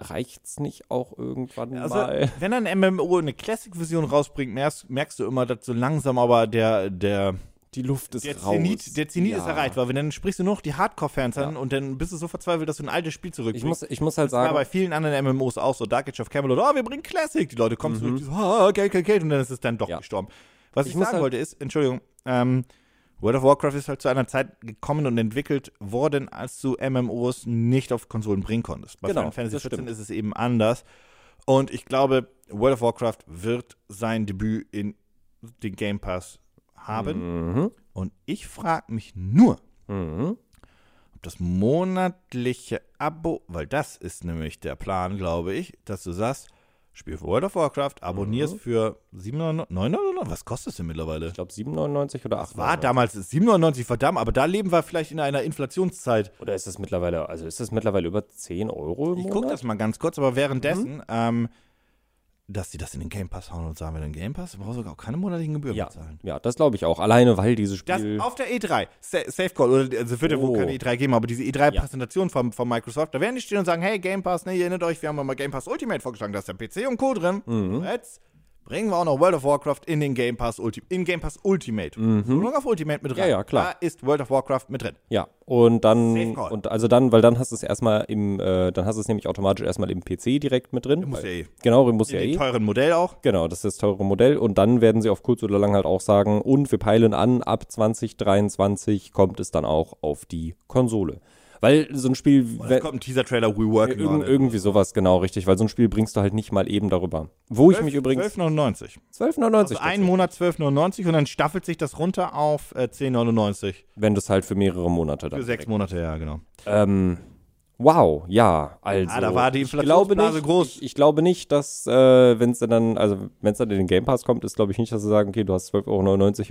reicht's nicht auch irgendwann Also, mal? wenn ein MMO eine Classic-Version rausbringt, merkst, merkst du immer, dass so langsam aber der, der, Die Luft ist der raus. Zenit, der Zenit ist Ja. erreicht, weil wenn dann sprichst du nur noch die Hardcore-Fans an Ja. und dann bist du so verzweifelt, dass du ein altes Spiel Ich zurückbringst. muss, ich muss halt Das war sagen, bei vielen anderen MMOs auch so. Dark Age of Camelot, oh, wir bringen Classic. Die Leute kommen Mhm. zurück, so, ah, Geld, Geld, Geld. Und dann ist es dann doch Ja. gestorben. Was ich, Ich sagen halt- wollte ist, Entschuldigung, ähm, World of Warcraft ist halt zu einer Zeit gekommen und entwickelt worden, als du MMOs nicht auf Konsolen bringen konntest. Bei Genau, Final Fantasy das 14 stimmt. ist es eben anders. Und ich glaube, World of Warcraft wird sein Debüt in den Game Pass haben. mhm, Und ich frage mich nur, mhm. ob das monatliche Abo, weil das ist nämlich der Plan, glaube ich, dass du sagst, spiel World of Warcraft, abonnierst Mhm. für 7,99, 9,99, was kostet es denn mittlerweile? ich glaube 7,99 oder 8. War damals 7,99 verdammt, aber da leben wir vielleicht in einer Inflationszeit. Oder ist es mittlerweile, also ist es mittlerweile über 10 Euro Ich gucke das mal ganz kurz, aber währenddessen, Mhm. ähm, dass die das in den Game Pass hauen und sagen, wir den Game Pass, du brauchst sogar auch keine monatlichen Gebühren Ja, bezahlen. ja, das glaube ich auch. Alleine, weil dieses Das Spiel. auf der E3, Sa Safe Call, oder also es wird ja wohl Oh. keine E3 geben, aber diese E3-Präsentation von, von Microsoft, da werden die stehen und sagen, hey, Game Pass, ne, ihr erinnert euch, wir haben mal Game Pass Ultimate vorgeschlagen, da ist der PC und Co. drin. Mhm. Jetzt bringen wir auch noch World of Warcraft in den Game Pass, Ulti in Game Pass Ultimate. Nur noch auf Ultimate mit rein. Mhm. Ja, ja, klar. Da ist World of Warcraft mit drin. Ja, und dann, und also dann, weil dann hast du es erstmal im, äh, dann hast du es nämlich automatisch erstmal im PC direkt mit drin. Muss ja eh. Genau, muss In ja eh. teuren Modell auch. Genau, das ist das teure Modell. Und dann werden sie auf kurz oder lang halt auch sagen, und wir peilen an, ab 2023 kommt es dann auch auf die Konsole. Weil so ein Spiel, Es wenn- kommt ein Teaser-Trailer, We Working on irg it. irgendwie sowas, genau, richtig, weil so ein Spiel bringst du halt nicht mal eben darüber. Wo ich mich übrigens, 12,99. 12,99, Also einen Monat 12,99 und dann staffelt sich das runter auf äh, 10,99. wenn du es halt für mehrere Monate dann Für sechs direkt- Monate, ja, genau. Ähm, wow, ja, also. Ah, da war die ich glaube Inflationsblase nicht, groß. Ich, ich glaube nicht, dass, äh, wenn es dann, also wenn es dann in den Game Pass kommt, ist glaube ich nicht, dass sie sagen, okay, du hast 12,99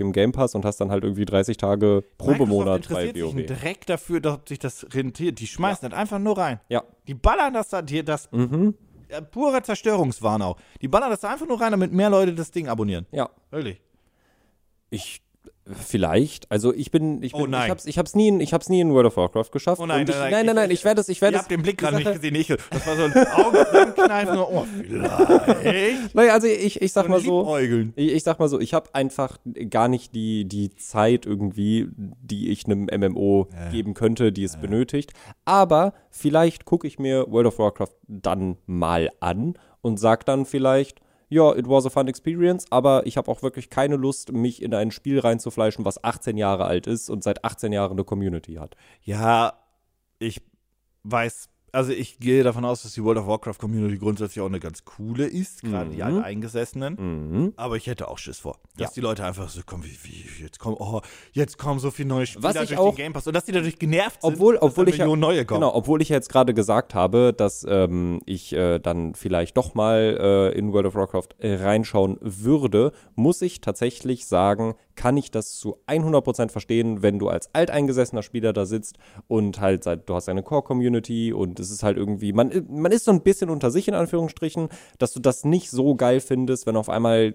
Euro im Game Pass und hast dann halt irgendwie 30 Tage Probemonat bei interessiert sich WoW. direkt dafür, dass sich das rentiert. Die schmeißen das einfach nur rein. Ja. Die ballern das da, die, das Mhm. äh, pure Zerstörungswahn auch. Die ballern das da einfach nur rein, damit mehr Leute das Ding abonnieren. Ja. Wirklich. Ich vielleicht, also ich bin, ich bin, Oh nein. ich hab's, ich hab's nie, in, ich hab's nie in World of Warcraft geschafft. Oh nein, ich, nein, nein, nein, nein, ich- ich werde es, ich werde es. habt den Blick gerade nicht gesehen. Ich, das war so ein Augenzusammenkneifen. so, oh, vielleicht. Naja, also ich, ich sag So mal so. Ich, ich sag mal so, ich habe einfach gar nicht die, die Zeit irgendwie, die ich einem MMO geben könnte, die es benötigt. Aber vielleicht gucke ich mir World of Warcraft dann mal an und sag dann vielleicht, ja, it was a fun experience, aber ich habe auch wirklich keine Lust, mich in ein Spiel reinzufleischen, was 18 Jahre alt ist und seit 18 Jahren eine Community hat. Ja, ich weiß, also ich gehe davon aus, dass die World of Warcraft Community grundsätzlich auch eine ganz coole ist, gerade die Mhm. Alteingesessenen. Mhm. Aber ich hätte auch Schiss vor, dass Ja. die Leute einfach so kommen, wie, wie jetzt kommen, oh, jetzt kommen so viele neue Spieler Was ich durch auch- den Game Pass und dass die dadurch genervt sind, Obwohl, dass obwohl ich ja, neue kommen. genau, obwohl ich jetzt gerade gesagt habe, dass ähm, ich äh, dann vielleicht doch mal äh, in World of Warcraft äh, reinschauen würde, muss ich tatsächlich sagen, kann ich das zu 100% verstehen, wenn du als alteingesessener Spieler da sitzt und halt seit, du hast eine Core-Community und es ist halt irgendwie, man, man ist so ein bisschen unter sich in Anführungsstrichen, dass du das nicht so geil findest, wenn auf einmal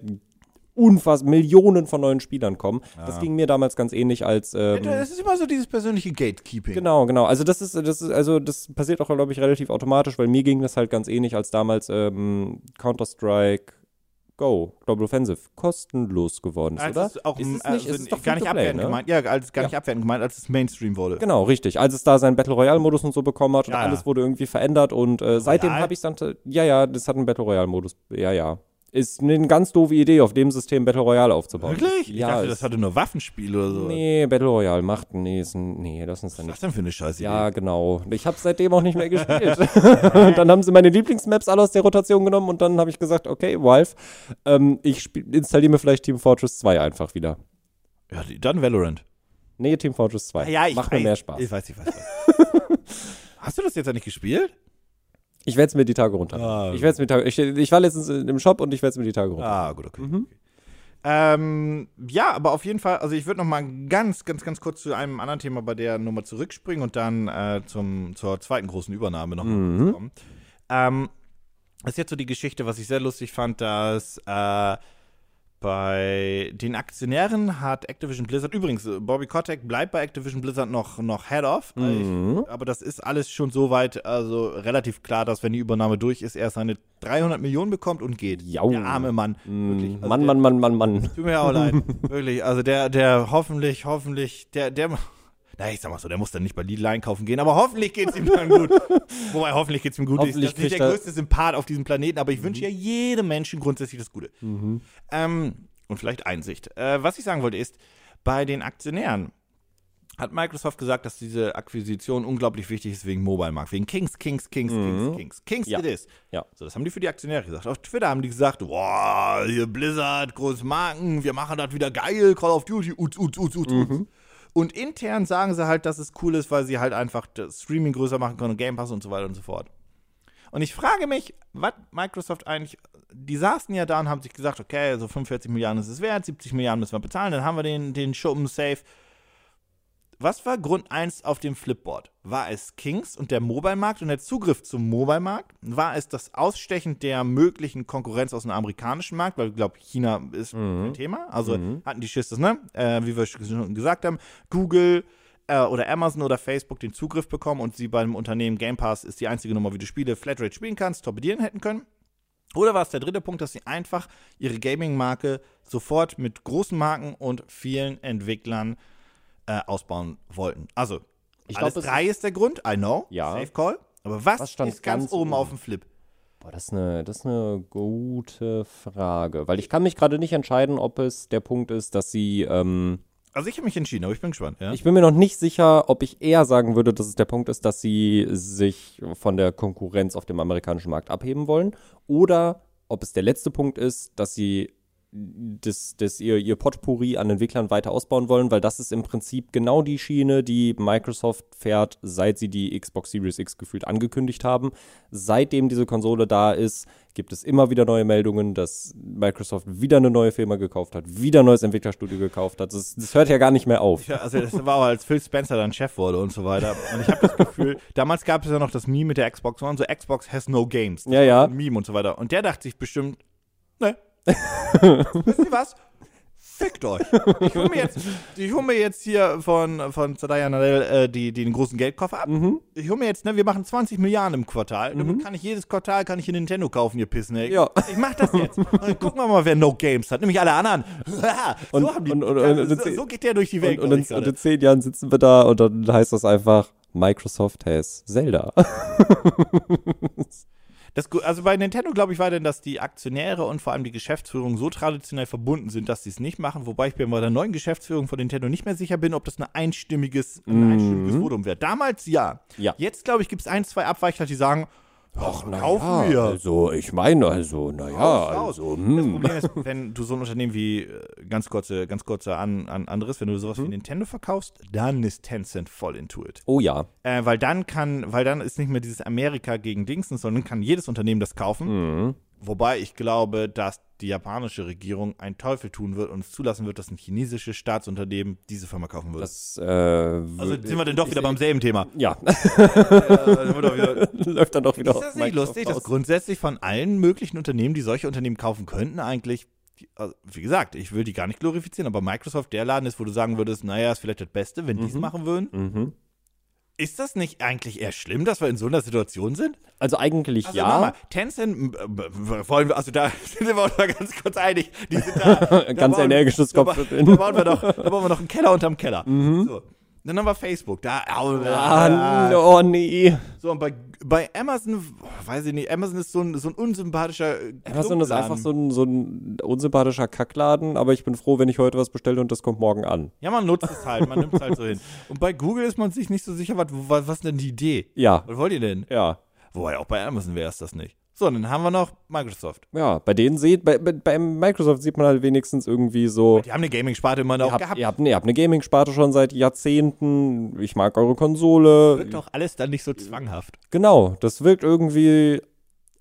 unfassbar Millionen von neuen Spielern kommen. Das ging mir damals ganz ähnlich als ähm, Es ist immer so dieses persönliche Gatekeeping. Genau, genau. Also das ist, das ist, also das passiert auch, glaube ich, relativ automatisch, weil mir ging das halt ganz ähnlich als damals ähm, Counter-Strike Go, Global Offensive, kostenlos geworden ist, Als oder? es auch ist es nicht, also ist es doch gar nicht abwertend ne? gemeint. Ja, als gar Ja. nicht abwertend gemeint, als es Mainstream wurde. Genau, richtig. Als es da seinen Battle Royale-Modus und so bekommen hat und Ja, ja. alles wurde irgendwie verändert und äh, seitdem habe ich dann, ja, ja, das hat einen Battle Royale-Modus. Ja, ja. Ist eine ganz doofe Idee, auf dem System Battle Royale aufzubauen. Wirklich? Ich Ja. dachte, ist- das hatte nur Waffenspiel oder so. nee, Battle Royale macht, nee, ist ein, nee, das ist Was dann ist nicht das denn für eine Scheiße? Ja, genau. Ich habe seitdem auch nicht mehr gespielt. und dann haben sie meine Lieblingsmaps alle aus der Rotation genommen und dann habe ich gesagt, okay, Valve, ähm, ich installiere mir vielleicht Team Fortress 2 einfach wieder. ja dann Valorant. Nee, Team Fortress 2. Ja, ich Macht weiß, mir mehr Spaß. Ich weiß, ich weiß. Ich weiß. Hast du das jetzt ja nicht gespielt? Ich werde es mir die Tage runter. Ah. Ich, werd's mir Tage, ich, ich war letztens im Shop und ich werde es mir die Tage runter. Ah, gut, okay. Mhm. Ähm, ja, aber auf jeden Fall, also ich würde noch mal ganz, ganz, ganz kurz zu einem anderen Thema bei der Nummer zurückspringen und dann äh, zum, zur zweiten großen Übernahme noch Mhm. kommen. Ähm, das ist jetzt so die Geschichte, was ich sehr lustig fand, dass äh, Bei den Aktionären hat Activision Blizzard, übrigens, äh, Bobby Kotick bleibt bei Activision Blizzard noch, noch Head of, Mhm. ich, aber das ist alles schon soweit, also relativ klar, dass wenn die Übernahme durch ist, er seine 300 Millionen bekommt und geht. Jau. Der arme Mann. Wirklich. Also Mann, der, Mann, Mann, Mann, Mann. Tut mir auch leid. Wirklich. Also der, der hoffentlich, hoffentlich, der, der. Na, ich sag mal so, der muss dann nicht bei Lidl einkaufen gehen, aber hoffentlich geht's ihm dann gut. Wobei, hoffentlich geht's ihm gut. Hoffentlich ist das nicht kriegt der er- größte Sympath auf diesem Planeten, aber ich wünsche ja jedem Menschen grundsätzlich das Gute. Ähm, und vielleicht Einsicht. Äh, was ich sagen wollte ist, bei den Aktionären hat Microsoft gesagt, dass diese Akquisition unglaublich wichtig ist wegen Mobile Markt, wegen Kings, Kings, Kings, Kings, Kings. Kings Ja. it is. Ja. So, das haben die für die Aktionäre gesagt. Auf Twitter haben die gesagt, boah, hier Blizzard, große Marken, wir machen das wieder geil, Call of Duty, uts, uts, uts, uts, uts. Und intern sagen sie halt, dass es cool ist, weil sie halt einfach das Streaming größer machen können, Game Pass und so weiter und so fort. Und ich frage mich, was Microsoft eigentlich, die saßen ja da und haben sich gesagt, okay, so 45 Milliarden ist es wert, 70 Milliarden müssen wir bezahlen, dann haben wir den, den Schuppen safe. Was war Grund 1 auf dem Flipboard? War es Kings und der Mobile-Markt und der Zugriff zum Mobile-Markt? War es das Ausstechen der möglichen Konkurrenz aus dem amerikanischen Markt? Weil ich glaube, China ist kein Thema. Also hatten die Schiss, das, ne? Äh, wie wir schon gesagt haben, Google äh, oder Amazon oder Facebook den Zugriff bekommen und sie beim Unternehmen Game Pass ist die einzige Nummer, wie du Spiele Flatrate spielen kannst, torpedieren hätten können. Oder war es der dritte Punkt, dass sie einfach ihre Gaming-Marke sofort mit großen Marken und vielen Entwicklern äh, ausbauen wollten? Also, Ich alles glaub, es drei ist der Grund, I know, Ja. safe call. Aber was, Was stand ist ganz, ganz oben oben? auf dem Flip? Boah, das ist, eine, das ist eine gute Frage. Weil ich kann mich gerade nicht entscheiden, ob es der Punkt ist, dass sie. Ähm, Also ich habe mich entschieden, aber ich bin gespannt. Ja? ich bin mir noch nicht sicher, ob ich eher sagen würde, dass es der Punkt ist, dass sie sich von der Konkurrenz auf dem amerikanischen Markt abheben wollen. Oder ob es der letzte Punkt ist, dass sie das, das ihr, ihr Potpourri an Entwicklern weiter ausbauen wollen, weil das ist im Prinzip genau die Schiene, die Microsoft fährt, seit sie die Xbox Series X gefühlt angekündigt haben. Seitdem diese Konsole da ist, gibt es immer wieder neue Meldungen, dass Microsoft wieder eine neue Firma gekauft hat, wieder ein neues Entwicklerstudio gekauft hat. Das, das hört ja gar nicht mehr auf. Ja, also das war auch, als Phil Spencer dann Chef wurde und so weiter. Und ich habe das Gefühl, damals gab es ja noch das Meme mit der Xbox One, so Xbox has no games. Das Ja, ja. Meme und so weiter. Und der dachte sich bestimmt, ne. Wisst ihr was? Fickt euch. Ich hole mir, jetzt- ich hol mir jetzt hier von, von Zadaya Nadell äh, die, den großen Geldkoffer ab. Mhm. Ich hole mir jetzt, ne, wir machen 20 Milliarden im Quartal. Damit kann ich jedes Quartal kann ich hier Nintendo kaufen, ihr Pissneck. Ja. Ich mach das jetzt. Und dann gucken wir mal, wer No Games hat. Nämlich alle anderen. so, Und- die, und- und- und- so, so geht der durch die Welt. Und, in, und in zehn Jahren sitzen wir da und dann heißt das einfach, Microsoft has Zelda. Das, also bei Nintendo, glaube ich, war denn, dass die Aktionäre und vor allem die Geschäftsführung so traditionell verbunden sind, dass sie es nicht machen. Wobei ich mir bei der neuen Geschäftsführung von Nintendo nicht mehr sicher bin, ob das ein einstimmiges, ein einstimmiges Votum wäre. Damals ja. Ja. Jetzt, glaube ich, gibt es ein, zwei Abweichler, die sagen, ach, na kaufen ja, wir. Also, ich meine, also, naja, also, Das hm. Problem ist, wenn du so ein Unternehmen wie, äh, ganz kurze, ganz kurzer an, an anderes, wenn du sowas wie Nintendo verkaufst, dann ist Tencent voll into it. Oh ja. Äh, weil dann kann, weil dann ist nicht mehr dieses Amerika gegen Dingsens, sondern kann jedes Unternehmen das kaufen. Mhm. Wobei ich glaube, dass die japanische Regierung einen Teufel tun wird und es zulassen wird, dass ein chinesisches Staatsunternehmen diese Firma kaufen wird. Das, äh, also sind wir denn doch wieder beim selben Thema. Ja, Äh, wieder- läuft dann doch wieder ist das nicht lustig, dass grundsätzlich von allen möglichen Unternehmen, die solche Unternehmen kaufen könnten, eigentlich, also, wie gesagt, ich will die gar nicht glorifizieren, aber Microsoft der Laden ist, wo du sagen würdest, naja, ist vielleicht das Beste, wenn die es machen würden. Mhm. Ist das nicht eigentlich eher schlimm, dass wir in so einer Situation sind? Also eigentlich Also ja. nochmal, Tencent, äh, wollen wir, also da sind wir uns mal ganz kurz einig. Die sind da, da Ganz bauen- energisches da, Kopfschütteln. Da bauen wir doch, da bauen wir noch einen Keller unterm Keller. So. Dann haben wir Facebook. Da, Ah, oh nee. so, und bei, bei Amazon, weiß ich nicht, Amazon ist so ein, so ein unsympathischer. Amazon ist einfach so ein, so ein unsympathischer Kackladen, aber ich bin froh, wenn ich heute was bestelle und das kommt morgen an. Ja, man nutzt es halt, man nimmt es halt so hin. Und bei Google ist man sich nicht so sicher, was, was, was ist denn die Idee? Ja, Was wollt ihr denn? ja. Wobei, auch bei Amazon wäre es das nicht. So, dann haben wir noch Microsoft. Ja, bei denen seht, bei, bei, bei Microsoft sieht man halt wenigstens irgendwie so, Die haben eine Gaming-Sparte immer noch ihr habt, gehabt. ihr habt, ihr habt eine Gaming-Sparte schon seit Jahrzehnten, ich mag eure Konsole. Wirkt doch alles dann nicht so zwanghaft. Genau, das wirkt irgendwie,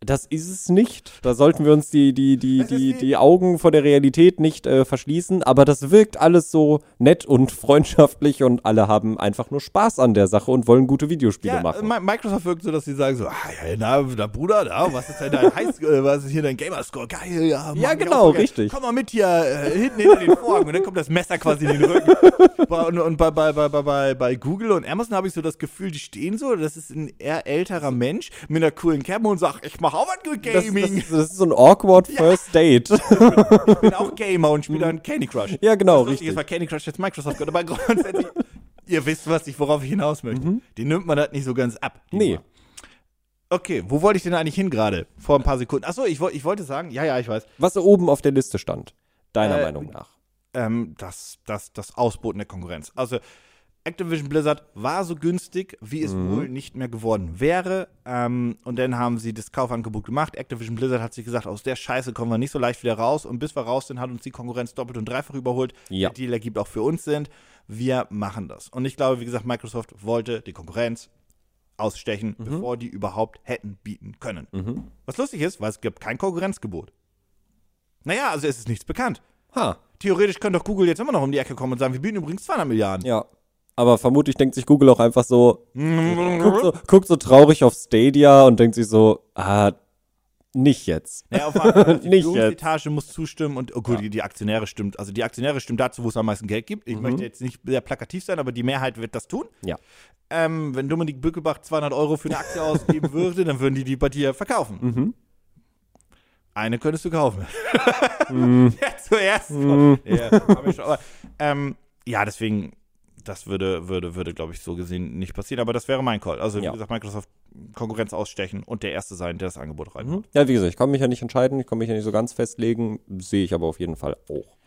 Das ist es nicht. Da sollten wir uns die, die, die, die, die- Augen vor der Realität nicht äh, verschließen. Aber das wirkt alles so nett und freundschaftlich und alle haben einfach nur Spaß an der Sache und wollen gute Videospiele Ja, machen. Mi- Microsoft wirkt so, dass sie sagen so, ah, ja, na, na Bruder, na, was ist denn dein Heiß, äh, was ist hier dein Gamerscore? Geil, ja. Mann, Ja, genau, richtig. Komm mal mit hier, äh, hinten hinter den Vorhang und dann kommt das Messer quasi in den Rücken. Und und bei, bei, bei, bei, bei, bei Google und Amazon habe ich so das Gefühl, die stehen so, das ist ein eher älterer Mensch mit einer coolen Cam und sagt, ich mache was mit das, Gaming. das, das ist so ein awkward First Date. ich bin auch Gamer und spiele dann Candy Crush. Ja, genau, das richtig. ist, weil Candy Crush jetzt Microsoft gehört, aber grundsätzlich, ihr wisst, was ich, worauf ich hinaus möchte. Den nimmt man das nicht so ganz ab. Nee. Nummer. Okay, wo wollte ich denn eigentlich hin gerade? Vor ein paar Sekunden. Achso, ich, ich wollte sagen, ja, ja, ich weiß, Was oben auf der Liste stand, deiner Äh, Meinung nach. ähm, das, das, das Ausboten der Konkurrenz. Also, Activision Blizzard war so günstig, wie es wohl nicht mehr geworden wäre. Ähm, und dann haben sie das Kaufangebot gemacht. Activision Blizzard hat sich gesagt, aus der Scheiße kommen wir nicht so leicht wieder raus. Und bis wir raus sind, hat uns die Konkurrenz doppelt und dreifach überholt. Ja. Der Deal ergibt auch für uns Sinn. Wir machen das. Und ich glaube, wie gesagt, Microsoft wollte die Konkurrenz ausstechen, bevor die überhaupt hätten bieten können. Was lustig ist, weil es gibt kein Konkurrenzgebot. Naja, also es ist nichts bekannt. Ha, Theoretisch könnte doch Google jetzt immer noch um die Ecke kommen und sagen, wir bieten übrigens 200 Milliarden. ja. Aber vermutlich denkt sich Google auch einfach so, guckt so, guckt so traurig auf Stadia und denkt sich so, ah, nicht jetzt. Ja, auf Fall, die Nicht Führungsetage muss zustimmen und oh gut, die, die Aktionäre stimmt. Also die Aktionäre stimmt dazu, wo es am meisten Geld gibt. Ich möchte jetzt nicht sehr plakativ sein, aber die Mehrheit wird das tun. Ja. Ähm, wenn Dominik Bückelbach 200 Euro für eine Aktie ausgeben würde, dann würden die die bei dir verkaufen. Mhm. Eine könntest du kaufen. Mhm. ja, zuerst. Ja, hab ich schon, aber, ähm, ja, deswegen, das würde, würde, würde, glaube ich, so gesehen nicht passieren. Aber das wäre mein Call. Also, wie Ja. gesagt, Microsoft Konkurrenz ausstechen und der Erste sein, der das Angebot reinmacht. Ja, wie gesagt, ich kann mich ja nicht entscheiden, ich kann mich ja nicht so ganz festlegen, sehe ich aber auf jeden Fall auch.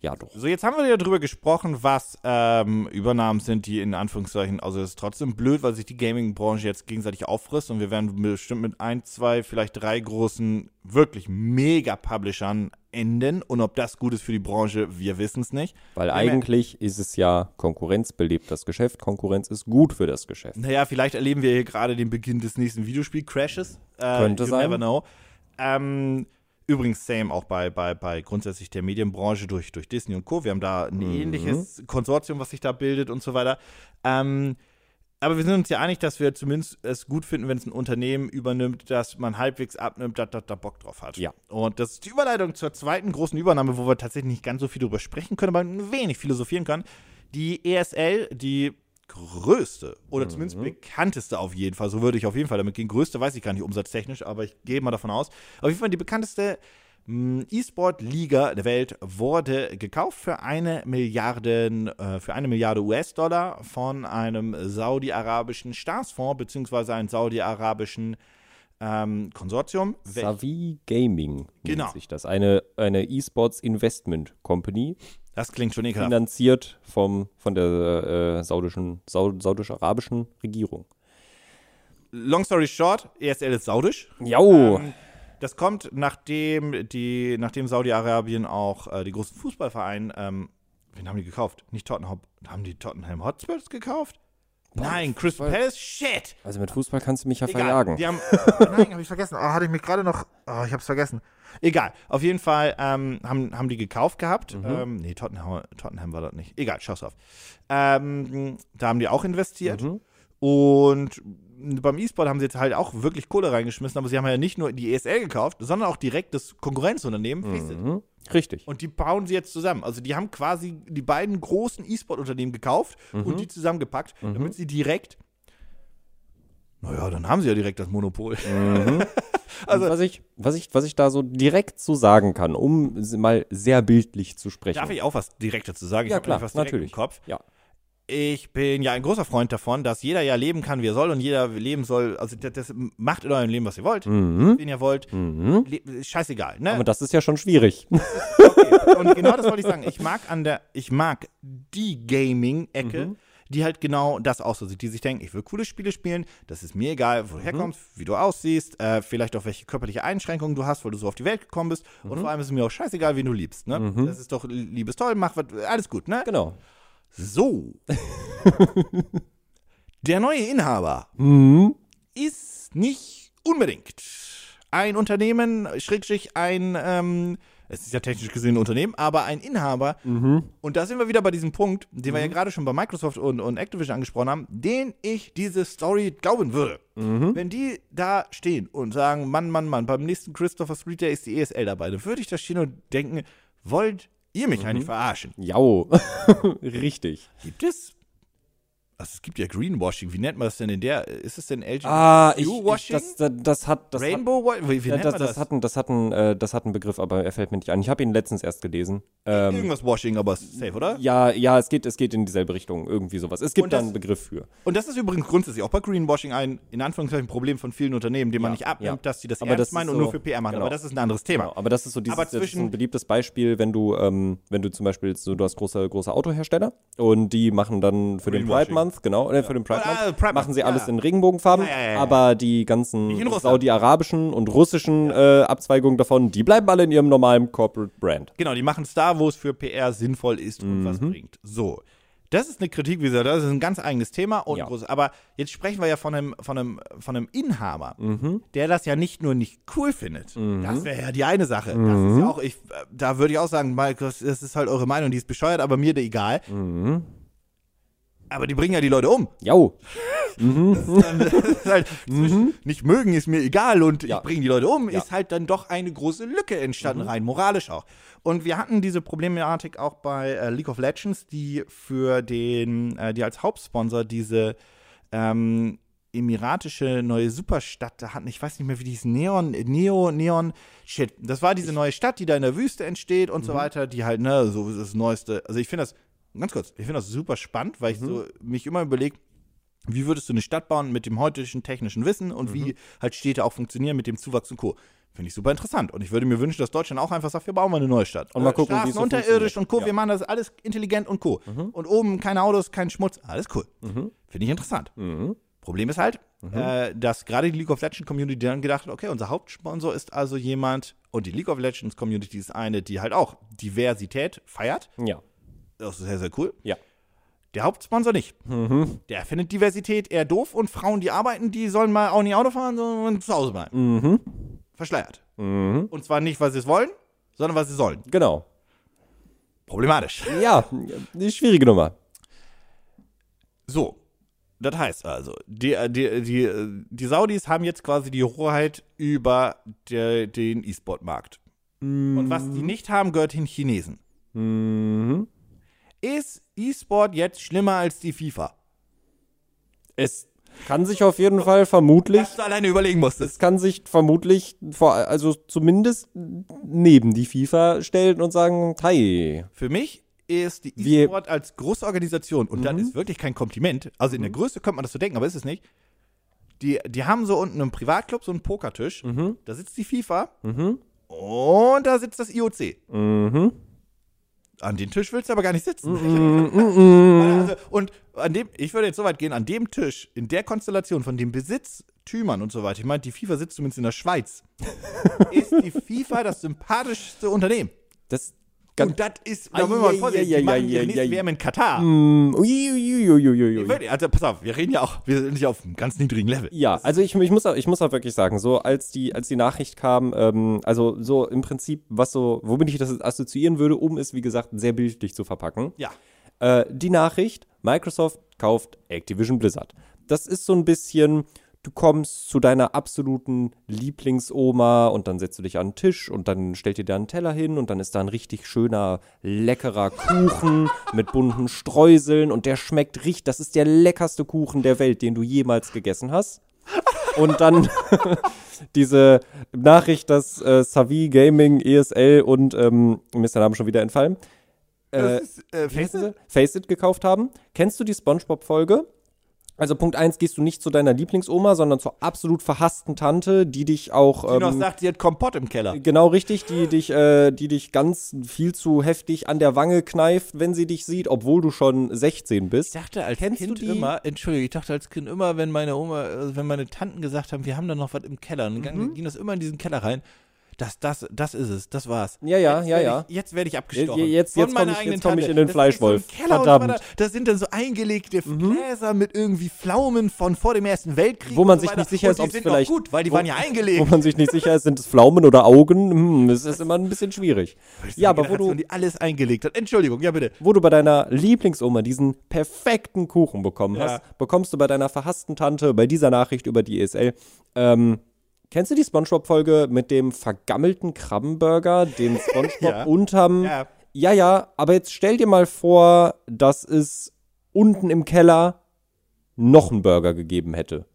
Ja, doch. So, jetzt haben wir ja drüber gesprochen, was ähm, Übernahmen sind, die in Anführungszeichen, also es ist trotzdem blöd, weil sich die Gaming-Branche jetzt gegenseitig auffrisst und wir werden bestimmt mit ein, zwei, vielleicht drei großen, wirklich Mega-Publishern enden und ob das gut ist für die Branche, wir wissen es nicht. Weil eigentlich ist es ja, Konkurrenz belebt das Geschäft, Konkurrenz ist gut für das Geschäft. Naja, vielleicht erleben wir hier gerade den Beginn des nächsten Videospiel-Crashes. Äh, Könnte sein. never know. Ähm, übrigens, same auch bei, bei, bei grundsätzlich der Medienbranche durch, durch Disney und Co. Wir haben da ein Mhm. ähnliches Konsortium, was sich da bildet und so weiter. Ähm, aber wir sind uns ja einig, dass wir zumindest es gut finden, wenn es ein Unternehmen übernimmt, das man halbwegs abnimmt, dass das da Bock drauf hat. Ja. Und das ist die Überleitung zur zweiten großen Übernahme, wo wir tatsächlich nicht ganz so viel drüber sprechen können, aber ein wenig philosophieren können. Die ESL, die größte oder zumindest bekannteste auf jeden Fall, so würde ich auf jeden Fall damit gehen. Größte weiß ich gar nicht umsatztechnisch, aber ich gehe mal davon aus. Auf jeden Fall die bekannteste mh, E-Sport-Liga der Welt wurde gekauft für eine Milliarden, äh, für eine Milliarde US-Dollar von einem saudi-arabischen Staatsfonds beziehungsweise einem saudi-arabischen ähm, Konsortium. Savi Gaming Genau. nennt sich das. Eine, eine E-Sports Investment Company, Das klingt schon ekelhaft. finanziert vom, von der äh, saudischen, saudisch-arabischen Regierung. Long story short, ESL ist saudisch. Jo, Ähm, das kommt, nachdem, die, nachdem Saudi-Arabien auch äh, die großen Fußballvereine, ähm, wen haben die gekauft? Nicht Tottenham, haben die Tottenham Hotspurs gekauft? Nein, Crystal Fußball- Palace? Shit! also mit Fußball kannst du mich ja Egal. verjagen. Die haben, nein, habe ich vergessen. Oh, hatte ich mich gerade noch, oh, ich habe es vergessen. Egal, auf jeden Fall ähm, haben, haben die gekauft gehabt. Mhm. Ähm, nee, Tottenham, Tottenham war das nicht. Egal, schau's auf. Ähm, da haben die auch investiert. Mhm. Und beim E-Sport haben sie jetzt halt auch wirklich Kohle reingeschmissen, aber sie haben ja nicht nur die ESL gekauft, sondern auch direkt das Konkurrenzunternehmen Faceit. Mhm. Richtig. Und die bauen sie jetzt zusammen. Also die haben quasi die beiden großen E-Sport-Unternehmen gekauft Mhm. und die zusammengepackt, damit sie direkt. Naja, dann haben sie ja direkt das Monopol. Also, was, ich, was, ich, was ich da so direkt zu sagen kann, um mal sehr bildlich zu sprechen. Darf ich auch was direkt dazu sagen? Ich Ja, hab klar, was natürlich. im Kopf. Ja. Ich bin ja ein großer Freund davon, dass jeder ja leben kann, wie er soll und jeder leben soll. Also das, das macht in eurem Leben, was ihr wollt, Mhm. wen ihr wollt. Mhm. Le scheißegal, ne? Aber das ist ja schon schwierig. Okay. Und genau das wollte ich sagen. Ich mag an der, ich mag die Gaming-Ecke, die halt genau das auch so sieht, die sich denken, ich will coole Spiele spielen, das ist mir egal, wo du herkommst, wie du aussiehst, äh, vielleicht auch welche körperliche Einschränkungen du hast, weil du so auf die Welt gekommen bist. Und vor allem ist es mir auch scheißegal, wen du liebst. Ne? Das ist doch liebes toll, mach was, alles gut, ne? genau. So. Der neue Inhaber Mhm. ist nicht unbedingt ein Unternehmen, Schrägstrich ein, ähm, es ist ja technisch gesehen ein Unternehmen, aber ein Inhaber. Und da sind wir wieder bei diesem Punkt, den wir ja gerade schon bei Microsoft und, und Activision angesprochen haben, den ich diese Story glauben würde. Wenn die da stehen und sagen, Mann, Mann, Mann, beim nächsten Christopher Street Day ist die ESL dabei, dann würde ich da stehen und denken, wollt ihr mich eigentlich verarschen? Jau. Richtig. Gibt es? Also es gibt ja Greenwashing. Wie nennt man das denn in der? Ist es denn LGBTQ Ah, ich, ich das, das, das hat das hat, Rainbow Washing? Wie, wie nennt das, man das, das? hat ein, das, hat ein, äh, das hat einen Begriff, aber er fällt mir nicht ein. Ich habe ihn letztens erst gelesen. Ähm, Irgendwas Washing, aber safe, oder? ja, ja, es geht, es geht in dieselbe Richtung, irgendwie sowas. Es gibt Und da einen Begriff für. Und das ist übrigens grundsätzlich auch bei Greenwashing ein, in Anführungszeichen, Problem von vielen Unternehmen, dem man Ja, nicht abnimmt, ja. dass die das Aber ernst das meinen und so- nur für PR machen. genau. Aber das ist ein anderes Thema. Genau, aber das ist so dieses, Aber das ist zwischen- ein beliebtes Beispiel, wenn du, ähm, wenn du zum Beispiel so, du hast große, große Autohersteller und die machen dann für den Pride Greenwashing. Month, genau, äh, für den Pride Ah, Month, Pride machen sie alles ja. in Regenbogenfarben, Ja, ja, ja, ja. aber die ganzen saudi-arabischen und russischen äh, Abzweigungen davon, die bleiben alle in ihrem normalen Corporate Brand. Genau, die machen es da, wo es für PR sinnvoll ist und Mhm. was bringt. So. Das ist eine Kritik, wie gesagt, das ist ein ganz eigenes Thema und Ja. groß. Aber jetzt sprechen wir ja von einem, von einem, von einem Inhaber, Mhm. der das ja nicht nur nicht cool findet. Das wäre ja die eine Sache. Das ist ja auch, ich, äh, da würde ich auch sagen, Mike, das das ist halt eure Meinung, die ist bescheuert, aber mir egal. Mhm. Aber die bringen ja die Leute um. Jau. Das ist halt zwischen nicht mögen ist mir egal und Mhm. Ja. ich bringe die Leute um, Ja. Mhm. ist halt dann doch eine große Lücke entstanden, rein moralisch auch. Und wir hatten diese Problematik auch bei äh, League of Legends, die für den, äh, die als Hauptsponsor diese ähm, emiratische neue Superstadt da hatten. Ich weiß nicht mehr, wie die hieß. Neon, Neo, Neon, shit. Das war diese neue Stadt, die da in der Wüste entsteht und so weiter, die halt, ne, so das Neueste. Also ich finde das, ganz kurz, ich finde das super spannend, weil ich so mich immer überlege, wie würdest du eine Stadt bauen mit dem heutigen technischen Wissen und wie halt Städte auch funktionieren mit dem Zuwachs und Co. Finde ich super interessant. Und ich würde mir wünschen, dass Deutschland auch einfach sagt, wir bauen mal eine neue Stadt. Und mal gucken, wie Straßen es so unterirdisch und Co. funktioniert. Wir machen das alles intelligent und Co. Und oben keine Autos, kein Schmutz. Alles cool. Finde ich interessant. Problem ist halt, äh, dass gerade die League of Legends Community dann gedacht hat, okay, unser Hauptsponsor ist also jemand, und die League of Legends Community ist eine, die halt auch Diversität feiert. Ja. Das ist sehr, sehr cool. Ja. Der Hauptsponsor nicht. Der findet Diversität eher doof und Frauen, die arbeiten, die sollen mal auch nicht Auto fahren, sondern zu Hause bleiben. Verschleiert. Und zwar nicht, weil sie es wollen, sondern weil sie sollen. Genau. Problematisch. Ja, eine schwierige Nummer. So. Das heißt also, die, die, die, die Saudis haben jetzt quasi die Hoheit über der, den E-Sport-Markt. Und was die nicht haben, gehört den Chinesen. Mhm. Ist E-Sport jetzt schlimmer als die FIFA? Es kann sich auf jeden Fall vermutlich Was du alleine überlegen musstest. es kann sich vermutlich vor, also zumindest neben die FIFA stellen und sagen, hi. Für mich ist die E-Sport als große Organisation, und das ist wirklich kein Kompliment, also in der Größe könnte man das so denken, aber ist es nicht. Die, die haben so unten im Privatclub so einen Pokertisch, da sitzt die FIFA und da sitzt das IOC. Mhm. An den Tisch willst du aber gar nicht sitzen. also, und an dem, ich würde jetzt so weit gehen, an dem Tisch, in der Konstellation von den Besitztümern und so weiter, ich meine, die FIFA sitzt zumindest in der Schweiz, ist die FIFA das sympathischste Unternehmen. Das ganz Und das ist, da müssen wir mal vorsichtig, die machen ihre nächste WM in Katar. Mm, ui, ui, ui, Also pass auf, wir reden ja auch, wir sind nicht auf einem ganz niedrigen Level. Ja, also ich, ich, muss auch, ich muss auch wirklich sagen, so als die, als die Nachricht kam, ähm, also so im Prinzip, was so, womit ich das assoziieren würde, um es, wie gesagt, sehr bildlich zu verpacken. Ja. Äh, die Nachricht, Microsoft kauft Activision Blizzard. Das ist so ein bisschen, du kommst zu deiner absoluten Lieblingsoma und dann setzt du dich an den Tisch und dann stellt dir da einen Teller hin und dann ist da ein richtig schöner, leckerer Kuchen mit bunten Streuseln und der schmeckt richtig, das ist der leckerste Kuchen der Welt, den du jemals gegessen hast. Und dann diese Nachricht, dass äh, Savi Gaming, ESL und ähm, mir ist der Name schon wieder entfallen, äh, ist, äh, wie heißen Face sie? Face It gekauft haben. Kennst du die SpongeBob-Folge? Also Punkt 1, gehst du nicht zu deiner Lieblingsoma, sondern zur absolut verhassten Tante, die dich auch die noch ähm, sagt, sie hat Kompott im Keller. genau richtig, die dich, äh, die dich ganz viel zu heftig an der Wange kneift, wenn sie dich sieht, obwohl du schon 16 bist. Ich dachte als Kennst Kind immer, Entschuldigung, ich dachte als Kind immer, wenn meine Oma, äh, wenn meine Tanten gesagt haben, wir haben da noch was im Keller, dann Mhm. ging das immer in diesen Keller rein. Das, das, das ist es, das war's. Ja, ja, jetzt ja, ja. Ich, jetzt werde ich abgestochen. Jetzt- jetzt Von meiner komm ich- jetzt komm ich in den Das Fleischwolf. So Verdammt. Weiter. das sind dann so eingelegte Gläser mit irgendwie Pflaumen von vor dem Ersten Weltkrieg. Wo man so sich nicht sicher ist, ob es sind vielleicht- gut, weil die wo- waren ja eingelegt. Wo man sich nicht sicher ist, sind es Pflaumen oder Augen? Hm, das ist immer ein bisschen schwierig. Ja, aber wo du, die alles eingelegt hat. Entschuldigung, ja bitte. wo du bei deiner Lieblingsoma diesen perfekten Kuchen bekommen Ja. hast, bekommst du bei deiner verhassten Tante bei dieser Nachricht über die ESL. Ähm, kennst du die Spongebob-Folge mit dem vergammelten Krabbenburger, den Spongebob Ja. unterm. Ja. ja, ja, aber jetzt stell dir mal vor, dass es unten im Keller noch einen Burger gegeben hätte.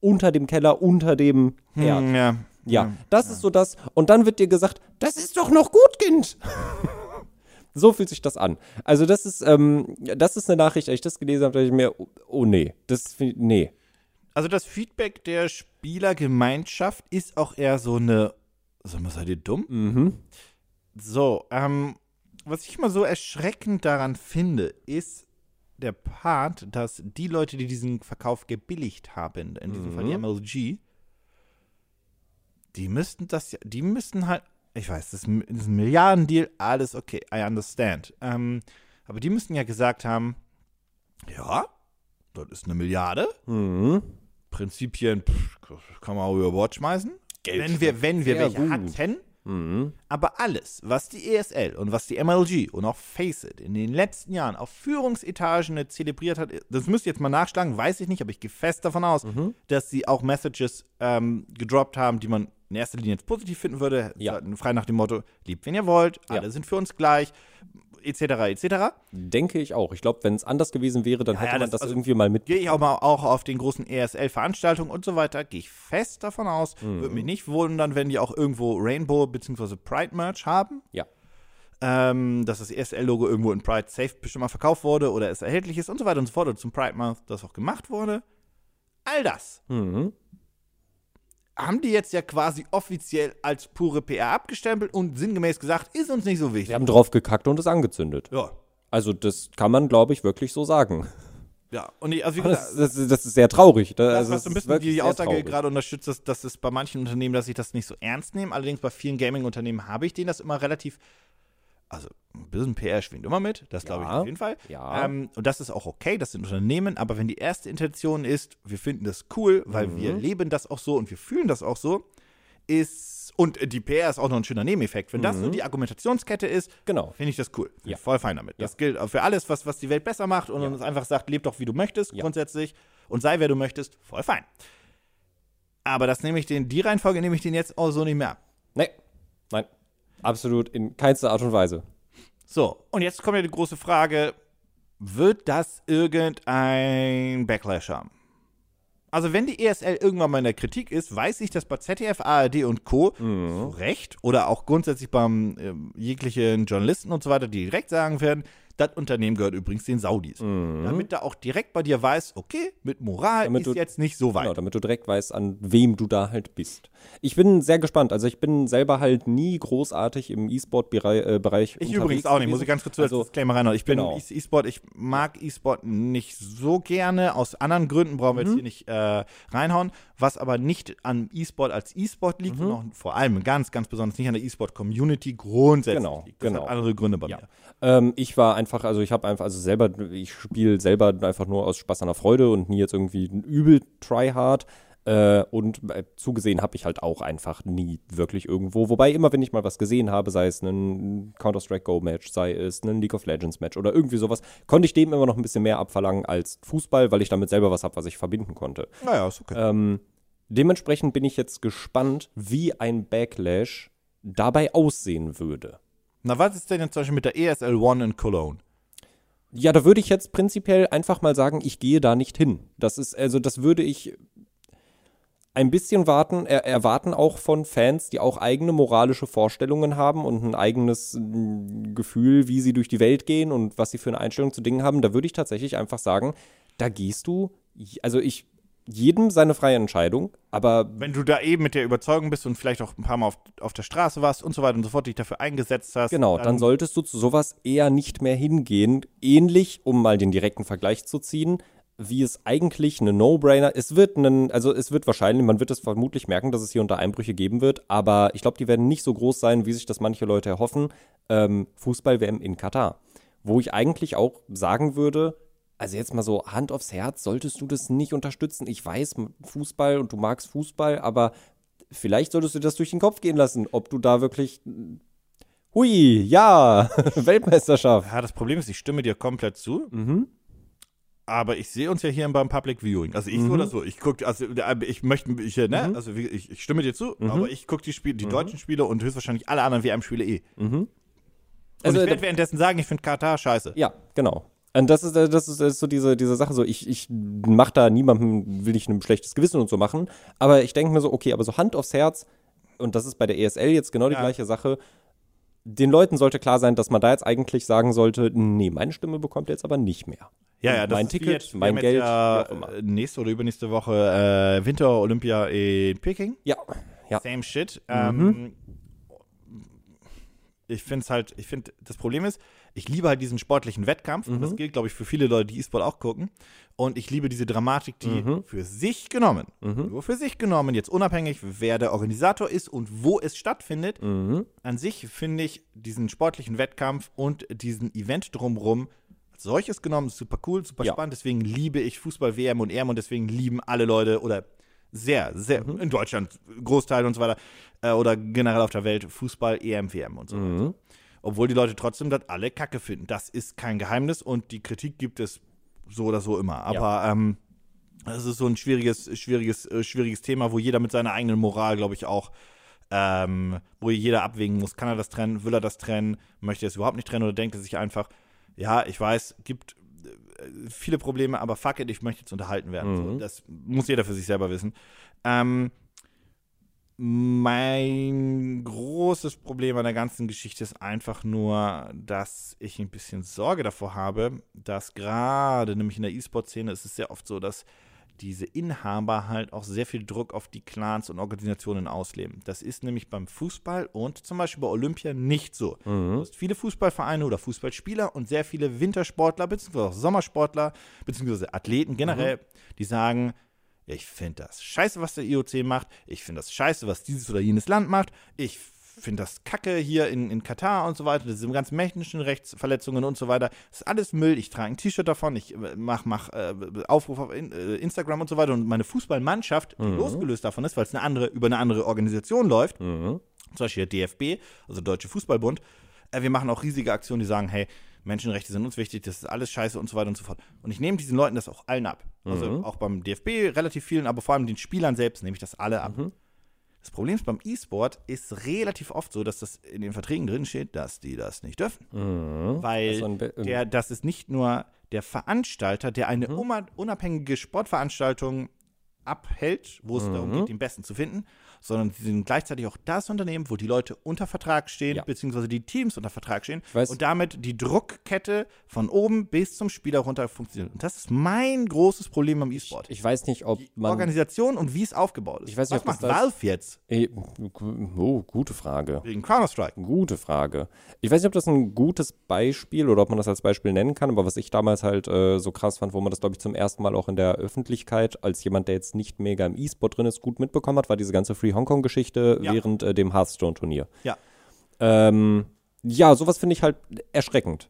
Unter dem Keller, unter dem Herd. Hm, ja. Ja, das ist so das. Und dann wird dir gesagt, das ist doch noch gut, Kind. so fühlt sich das an. Also das ist, ähm, das ist eine Nachricht, als ich das gelesen habe, dachte ich mir, oh, oh nee, das, find- nee. Also das Feedback der Spielergemeinschaft ist auch eher so eine. Sag mal, seid ihr dumm? Mhm. So, ähm, was ich immer so erschreckend daran finde, ist der Part, dass die Leute, die diesen Verkauf gebilligt haben, in diesem Fall die MLG, die müssten das ja, die müssten halt, ich weiß, das ist ein das ist ein Milliardendeal, alles okay, I understand. Ähm, aber die müssten ja gesagt haben, ja, das ist eine Milliarde, Mhm. Prinzipien pff, kann man auch über Bord schmeißen. Geld Wenn wir, wenn wir welche gut. hatten, Mhm. aber alles, was die ESL und was die MLG und auch Faceit in den letzten Jahren auf Führungsetagen zelebriert hat, das müsst ihr jetzt mal nachschlagen, weiß ich nicht, aber ich gehe fest davon aus, Mhm. dass sie auch Messages ähm, gedroppt haben, die man in erster Linie jetzt positiv finden würde. Ja. Frei nach dem Motto, liebt, wen ihr wollt, Ja. alle sind für uns gleich, etc., etc. Denke ich auch. Ich glaube, wenn es anders gewesen wäre, dann Ja, hätte ja, man das- das, also- irgendwie mal mit. Gehe ich auch mal auch auf den großen ESL-Veranstaltungen und so weiter, gehe ich fest davon aus. Mhm. Würde mich nicht wundern, wenn die auch irgendwo Rainbow bzw. Pride-Merch haben. Ja. ähm, dass das ESL-Logo irgendwo in Pride Safe bestimmt mal verkauft wurde oder es erhältlich ist und so weiter und so fort. Und zum Pride Month das auch gemacht wurde. All das Mhm. Haben die jetzt ja quasi offiziell als pure PR abgestempelt und sinngemäß gesagt, ist uns nicht so Sie wichtig. haben drauf gekackt und es angezündet. Ja. Also das kann man, glaube ich, wirklich so sagen. Ja. Und ich, also wie gesagt, Das, das, das ist sehr traurig. Da- Das, also was so ein bisschen die Aussage gerade unterstützt, ist, dass es bei manchen Unternehmen, dass ich das nicht so ernst nehme. Allerdings bei vielen Gaming-Unternehmen habe ich denen das immer relativ. Also ein bisschen PR schwingt immer mit, das glaube ich Ja, auf jeden Fall. ja. Ähm, und das ist auch okay, das sind Unternehmen, aber wenn die erste Intention ist, wir finden das cool, weil wir Mhm. leben das auch so und wir fühlen das auch so, ist, und die PR ist auch noch ein schöner Nebeneffekt. Wenn das so die Argumentationskette ist, Mhm. Genau. finde ich das cool. Ja. voll fein damit. Das gilt für alles, was, was die Welt besser macht und uns einfach sagt, leb doch wie du möchtest, Ja. grundsätzlich, und sei wer du möchtest, voll fein. Aber das nehme ich den, die Reihenfolge nehme ich den jetzt auch so nicht mehr ab. Nee. Nein. Absolut in keinster Art und Weise. So, und jetzt kommt ja die große Frage: Wird das irgendein Backlash haben? Also, wenn die ESL irgendwann mal in der Kritik ist, weiß ich, dass bei ZDF, ARD und Co. zu Recht oder auch grundsätzlich beim ähm, jeglichen Journalisten und so weiter, die direkt sagen werden, das Unternehmen gehört übrigens den Saudis. Damit da auch direkt bei dir weiß, okay, mit Moral Damit ist du- jetzt nicht so weit. Genau, damit du direkt weißt, an wem du da halt bist. Ich bin sehr gespannt. Also ich bin selber halt nie großartig im E-Sport-Bereich äh, Ich übrigens auch nicht, gewesen. muss ich ganz kurz als also, Disclaimer reinhauen. Ich bin genau. E- E-Sport, ich mag E-Sport nicht so gerne, aus anderen Gründen brauchen wir Mhm. jetzt hier nicht äh, reinhauen, was aber nicht an E-Sport als E-Sport liegt und auch vor allem ganz, ganz besonders nicht an der E-Sport-Community grundsätzlich Genau, liegt. Das genau. hat andere Gründe bei Ja. mir. Ähm, ich war einfach, also ich habe einfach, also selber, ich spiele selber einfach nur aus Spaß an der Freude und nie jetzt irgendwie ein übel tryhard. Äh, und äh, zugesehen habe ich halt auch einfach nie wirklich irgendwo. Wobei immer, wenn ich mal was gesehen habe, sei es ein Counter-Strike Go-Match, sei es ein League of Legends-Match oder irgendwie sowas, konnte ich dem immer noch ein bisschen mehr abverlangen als Fußball, weil ich damit selber was habe, was ich verbinden konnte. Naja, ist okay. Ähm, dementsprechend bin ich jetzt gespannt, wie ein Backlash dabei aussehen würde. Na, was ist denn jetzt zum Beispiel mit der ESL One in Cologne? Ja, da würde ich jetzt prinzipiell einfach mal sagen, ich gehe da nicht hin. Das ist, also das würde ich ein bisschen warten, er, erwarten auch von Fans, die auch eigene moralische Vorstellungen haben und ein eigenes mm, Gefühl, wie sie durch die Welt gehen und was sie für eine Einstellung zu Dingen haben. Da würde ich tatsächlich einfach sagen, da gehst du, also ich, jedem seine freie Entscheidung, aber Wenn du da eben mit der Überzeugung bist und vielleicht auch ein paar Mal auf, auf der Straße warst und so weiter und so fort, dich dafür eingesetzt hast. Genau, dann solltest du zu sowas eher nicht mehr hingehen. Ähnlich, um mal den direkten Vergleich zu ziehen, wie es eigentlich eine No-Brainer, es wird einen, also es wird wahrscheinlich, man wird es vermutlich merken, dass es hier unter Einbrüche geben wird, aber ich glaube, die werden nicht so groß sein, wie sich das manche Leute erhoffen. Ähm, Fußball-WM in Katar. Wo ich eigentlich auch sagen würde, also jetzt mal so Hand aufs Herz, solltest du das nicht unterstützen. Ich weiß Fußball und du magst Fußball, aber vielleicht solltest du das durch den Kopf gehen lassen, ob du da wirklich Hui, ja, Weltmeisterschaft. Ja, das Problem ist, ich stimme dir komplett zu. Mhm. Aber ich sehe uns ja hier beim Public Viewing. Also ich so oder so. Ich gucke, also äh, ich möchte, ich, ne, Mhm. also ich, ich stimme dir zu, aber ich gucke die Spiele, die deutschen Spiele und höchstwahrscheinlich alle anderen WM-Spiele eh. Und Mhm. Also, ich werde währenddessen sagen, ich finde Katar scheiße. Ja, genau. Und das ist, äh, das ist, das ist so diese, diese Sache, so ich, ich mach da niemandem, will ich ein schlechtes Gewissen und so machen, aber ich denke mir so, okay, aber so Hand aufs Herz, und das ist bei der ESL jetzt genau die Ja. gleiche Sache, den Leuten sollte klar sein, dass man da jetzt eigentlich sagen sollte, nee, meine Stimme bekommt ihr jetzt aber nicht mehr. Ja, ja, das mein Ticket, jetzt, wir mein haben Geld, ja, nächste oder übernächste Woche äh, Winter-Olympia in Peking. Ja, ja. Same shit. Mhm. Ähm, ich finde es halt, ich finde, das Problem ist, ich liebe halt diesen sportlichen Wettkampf. Und Mhm. das gilt, glaube ich, für viele Leute, die E-Sport auch gucken. Und ich liebe diese Dramatik, die Mhm. für sich genommen, nur für sich genommen, jetzt unabhängig, wer der Organisator ist und wo es stattfindet, Mhm. an sich finde ich diesen sportlichen Wettkampf und diesen Event drumrum als solches genommen super cool, super Ja. spannend. Deswegen liebe ich Fußball, WM und EM und deswegen lieben alle Leute oder sehr, sehr Mhm. in Deutschland Großteil und so weiter äh, oder generell auf der Welt Fußball, EM, WM und so Mhm. Obwohl die Leute trotzdem das alle Kacke finden. Das ist kein Geheimnis und die Kritik gibt es so oder so immer. Aber ähm, das ist so ein schwieriges, schwieriges, äh, schwieriges Thema, wo jeder mit seiner eigenen Moral, glaube ich, auch, ähm, wo jeder abwägen muss, kann er das trennen, will er das trennen, möchte er es überhaupt nicht trennen oder denkt er sich einfach, ja, ich weiß, gibt äh, viele Probleme, aber fuck it, ich möchte jetzt unterhalten werden. So, das muss jeder für sich selber wissen. Ähm, mein großes Problem an der ganzen Geschichte ist einfach nur, dass ich ein bisschen Sorge davor habe, dass gerade nämlich in der E-Sport-Szene ist es sehr oft so, dass diese Inhaber halt auch sehr viel Druck auf die Clans und Organisationen ausleben. Das ist nämlich beim Fußball und zum Beispiel bei Olympia nicht so. Du hast viele Fußballvereine oder Fußballspieler und sehr viele Wintersportler beziehungsweise auch Sommersportler beziehungsweise Athleten generell, die sagen, ich finde das scheiße, was der IOC macht. Ich finde das scheiße, was dieses oder jenes Land macht. Ich finde das kacke hier in, in Katar und so weiter. Diese ganzen Menschenrechtsverletzungen und so weiter. Das ist alles Müll. Ich trage ein T-Shirt davon. Ich äh, mach, mach äh, Aufrufe auf in, äh, Instagram und so weiter. Und meine Fußballmannschaft, die losgelöst davon ist, weil es eine andere, über eine andere Organisation läuft, Mhm. zum Beispiel der DFB, also Deutsche Fußballbund, äh, wir machen auch riesige Aktionen, die sagen, hey, Menschenrechte sind uns wichtig, das ist alles scheiße und so weiter und so fort. Und ich nehme diesen Leuten das auch allen ab. Also auch beim DFB relativ vielen, aber vor allem den Spielern selbst nehme ich das alle ab. Das Problem ist beim E-Sport ist relativ oft so, dass das in den Verträgen drin steht, dass die das nicht dürfen. Weil Also ein Be- der, das ist nicht nur der Veranstalter, der eine Mhm. unabhängige Sportveranstaltung abhält, wo es darum Mhm. geht, den Besten zu finden, sondern sie sind gleichzeitig auch das Unternehmen, wo die Leute unter Vertrag stehen, Ja. beziehungsweise die Teams unter Vertrag stehen weiß- und damit die Druckkette von oben bis zum Spieler runter funktioniert. Und das ist mein großes Problem am E-Sport. Ich weiß nicht, ob man. Organisation und wie es aufgebaut ist. Ich weiß nicht, Was ob macht das- Valve jetzt Eh, Oh, gute Frage. wegen Counter-Strike? Gute Frage. Ich weiß nicht, ob das ein gutes Beispiel oder ob man das als Beispiel nennen kann, aber was ich damals halt äh, so krass fand, wo man das, glaube ich, zum ersten Mal auch in der Öffentlichkeit als jemand, der jetzt nicht mega im E-Sport drin ist, gut mitbekommen hat, war diese ganze Free Hong Kong-Geschichte Ja. während äh, dem Hearthstone-Turnier. Ja. Ähm, ja, sowas finde ich halt erschreckend.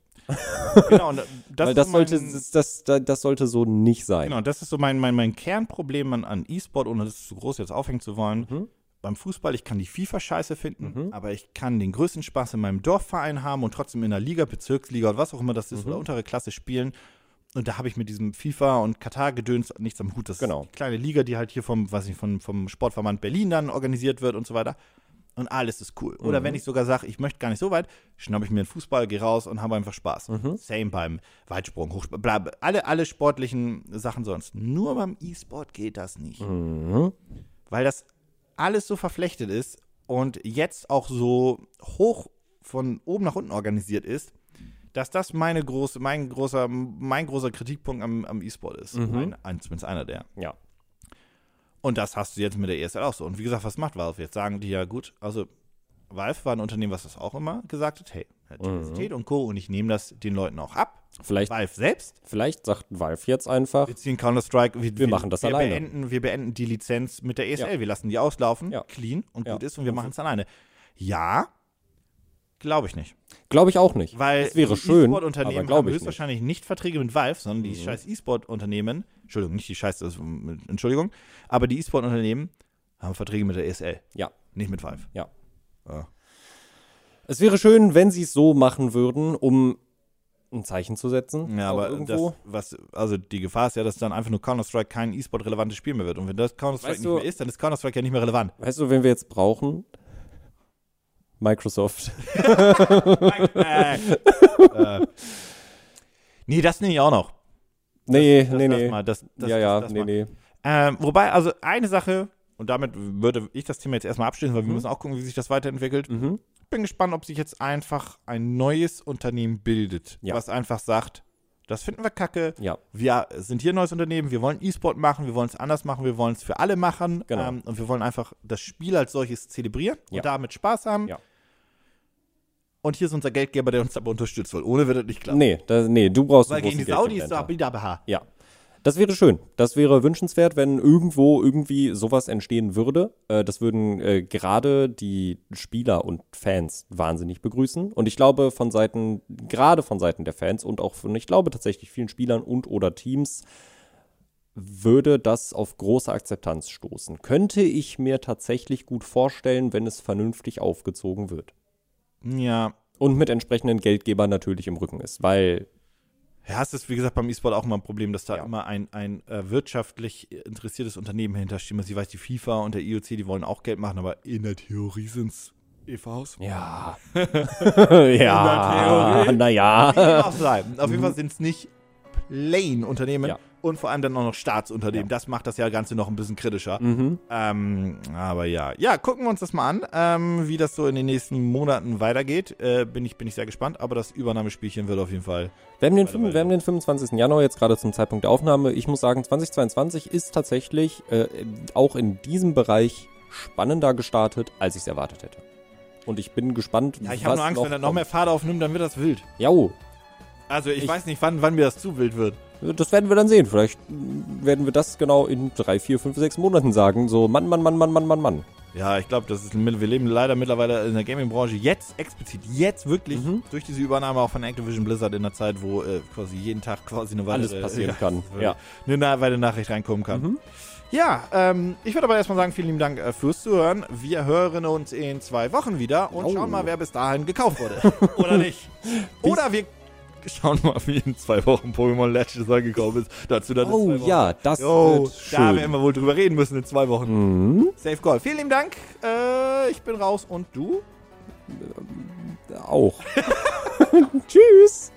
Genau, und das, weil das so sollte, mein- das, das, das, sollte so nicht sein. Genau, das ist so mein, mein, mein Kernproblem an, an E-Sport, ohne das zu groß jetzt aufhängen zu wollen. Mhm. Beim Fußball, ich kann die FIFA scheiße finden, aber ich kann den größten Spaß in meinem Dorfverein haben und trotzdem in der Liga, Bezirksliga oder was auch immer das ist, Mhm. oder untere Klasse spielen. Und da habe ich mit diesem FIFA und Katar-Gedöns nichts am Hut. Das Genau. ist die kleine Liga, die halt hier vom, weiß nicht, vom, vom Sportverband Berlin dann organisiert wird und so weiter. Und alles ist cool. Oder Mhm. wenn ich sogar sage, ich möchte gar nicht so weit, schnappe ich mir einen Fußball, gehe raus und habe einfach Spaß. Mhm. Same beim Weitsprung, Hochsprung, bla, bla, alle, alle sportlichen Sachen sonst. Nur beim E-Sport geht das nicht. Mhm. Weil das alles so verflechtet ist und jetzt auch so hoch von oben nach unten organisiert ist, dass das meine große, mein großer, mein großer Kritikpunkt am, am E-Sport ist. Mhm. Ein, zumindest einer der. Ja. Und das hast du jetzt mit der ESL auch so. Und wie gesagt, was macht Valve? Jetzt sagen die ja, gut, also Valve war ein Unternehmen, was das auch immer gesagt hat, hey, Mhm. Diversität und Co. Und ich nehme das den Leuten auch ab. Vielleicht, Valve selbst, vielleicht sagt Valve jetzt einfach, wir ziehen Counter-Strike, wir, Wir machen das wir alleine. Beenden, wir beenden die Lizenz mit der ESL, Ja. wir lassen die auslaufen, Ja. clean und Ja. gut ist und wir machen es alleine. Ja, glaube ich nicht. Glaube ich auch nicht. Weil es wäre die schön, aber E-Sport-Unternehmen haben glaube ich nicht. höchstwahrscheinlich nicht Verträge mit Valve, sondern die Mhm. scheiß E-Sport-Unternehmen, Entschuldigung, nicht die scheiß, das, Entschuldigung, aber die E-Sport-Unternehmen haben Verträge mit der ESL, Ja, nicht mit Valve. ja. Ja. Es wäre schön, wenn sie es so machen würden, um ein Zeichen zu setzen. Ja, aber irgendwo. das, was, also die Gefahr ist ja, dass dann einfach nur Counter-Strike kein E-Sport-relevantes Spiel mehr wird. Und wenn das Counter-Strike Weißt nicht du- mehr ist, dann ist Counter-Strike ja nicht mehr relevant. weißt du, wen wir jetzt brauchen? Microsoft. äh. Nee, das nehme ich auch noch. Nee, Das nee, lass nee. Mal, das, das, ja, ja, das, das nee, mal. nee. Ähm, wobei, also eine Sache, und damit würde ich das Thema jetzt erstmal abschließen, weil wir Mhm. müssen auch gucken, wie sich das weiterentwickelt. Mhm. bin gespannt, ob sich jetzt einfach ein neues Unternehmen bildet, Ja. was einfach sagt, das finden wir kacke. Ja, Wir sind hier ein neues Unternehmen, wir wollen E-Sport machen, wir wollen es anders machen, wir wollen es für alle machen. Genau. Ähm, und wir wollen einfach das Spiel als solches zelebrieren Ja. und damit Spaß haben. Ja. Und hier ist unser Geldgeber, der uns dabei unterstützt, weil ohne wird das nicht klappen. nee, das, nee, du brauchst weil gegen die Saudis da Bidabaha. Ja. Das wäre schön. Das wäre wünschenswert, wenn irgendwo irgendwie sowas entstehen würde. Äh, das würden äh, gerade die Spieler und Fans wahnsinnig begrüßen. Und ich glaube, von Seiten, gerade von Seiten der Fans und auch von, ich glaube tatsächlich vielen Spielern und oder Teams, würde das auf große Akzeptanz stoßen. Könnte ich mir tatsächlich gut vorstellen, wenn es vernünftig aufgezogen wird. Ja. Und mit entsprechenden Geldgebern natürlich im Rücken ist, weil Ja, es ist wie gesagt beim E-Sport auch immer ein Problem, dass da Ja. immer ein, ein äh, wirtschaftlich interessiertes Unternehmen hintersteht. Ich weiß, die FIFA und der IOC, die wollen auch Geld machen, aber in der Theorie sind es EVs. Ja. der ja. Theorie. Naja. Auf jeden Fall sind es nicht Plain-Unternehmen Ja. und vor allem dann auch noch Staatsunternehmen. Ja. Das macht das ja Ganze noch ein bisschen kritischer. Mhm. Ähm, aber ja. Ja, gucken wir uns das mal an, ähm, wie das so in den nächsten Monaten weitergeht. Äh, bin, ich, bin ich sehr gespannt, aber das Übernahmespielchen wird auf jeden Fall. Wir haben, den, fünf- wir haben den 25. Januar jetzt gerade zum Zeitpunkt der Aufnahme. Ich muss sagen, 2022 ist tatsächlich äh, auch in diesem Bereich spannender gestartet, als ich es erwartet hätte. Und ich bin gespannt, Ja, ich habe was nur Angst, wenn er noch mehr Fahrt aufnimmt, dann wird das wild. Jo, Also ich, Ich- weiß nicht, wann, wann mir das zu wild wird. das werden wir dann sehen. Vielleicht werden wir das genau in drei, vier, fünf, sechs Monaten sagen. So, Mann, Mann, Mann, Mann, Mann, Mann, Mann. Ja, ich glaube, das ist wir leben leider mittlerweile in der Gaming-Branche jetzt explizit jetzt wirklich Mhm. durch diese Übernahme auch von Activision Blizzard in der Zeit, wo äh, quasi jeden Tag quasi eine weitere, Alles passieren ja, kann. Ja. eine weitere Nachricht reinkommen kann. Mhm. Ja, ähm, ich würde aber erstmal sagen, vielen lieben Dank äh, fürs Zuhören. Wir hören uns in zwei Wochen wieder und Oh. schauen mal, wer bis dahin gekauft wurde. Oder nicht. Oder wir schauen mal, wie in zwei Wochen Pokémon Legends angekommen ist. Dazu dann Oh ja, das Jo, wird da schön. werden wir wohl drüber reden müssen in zwei Wochen. Mhm. Safe Call. Vielen lieben Dank. Äh, ich bin raus und du? Auch. Tschüss.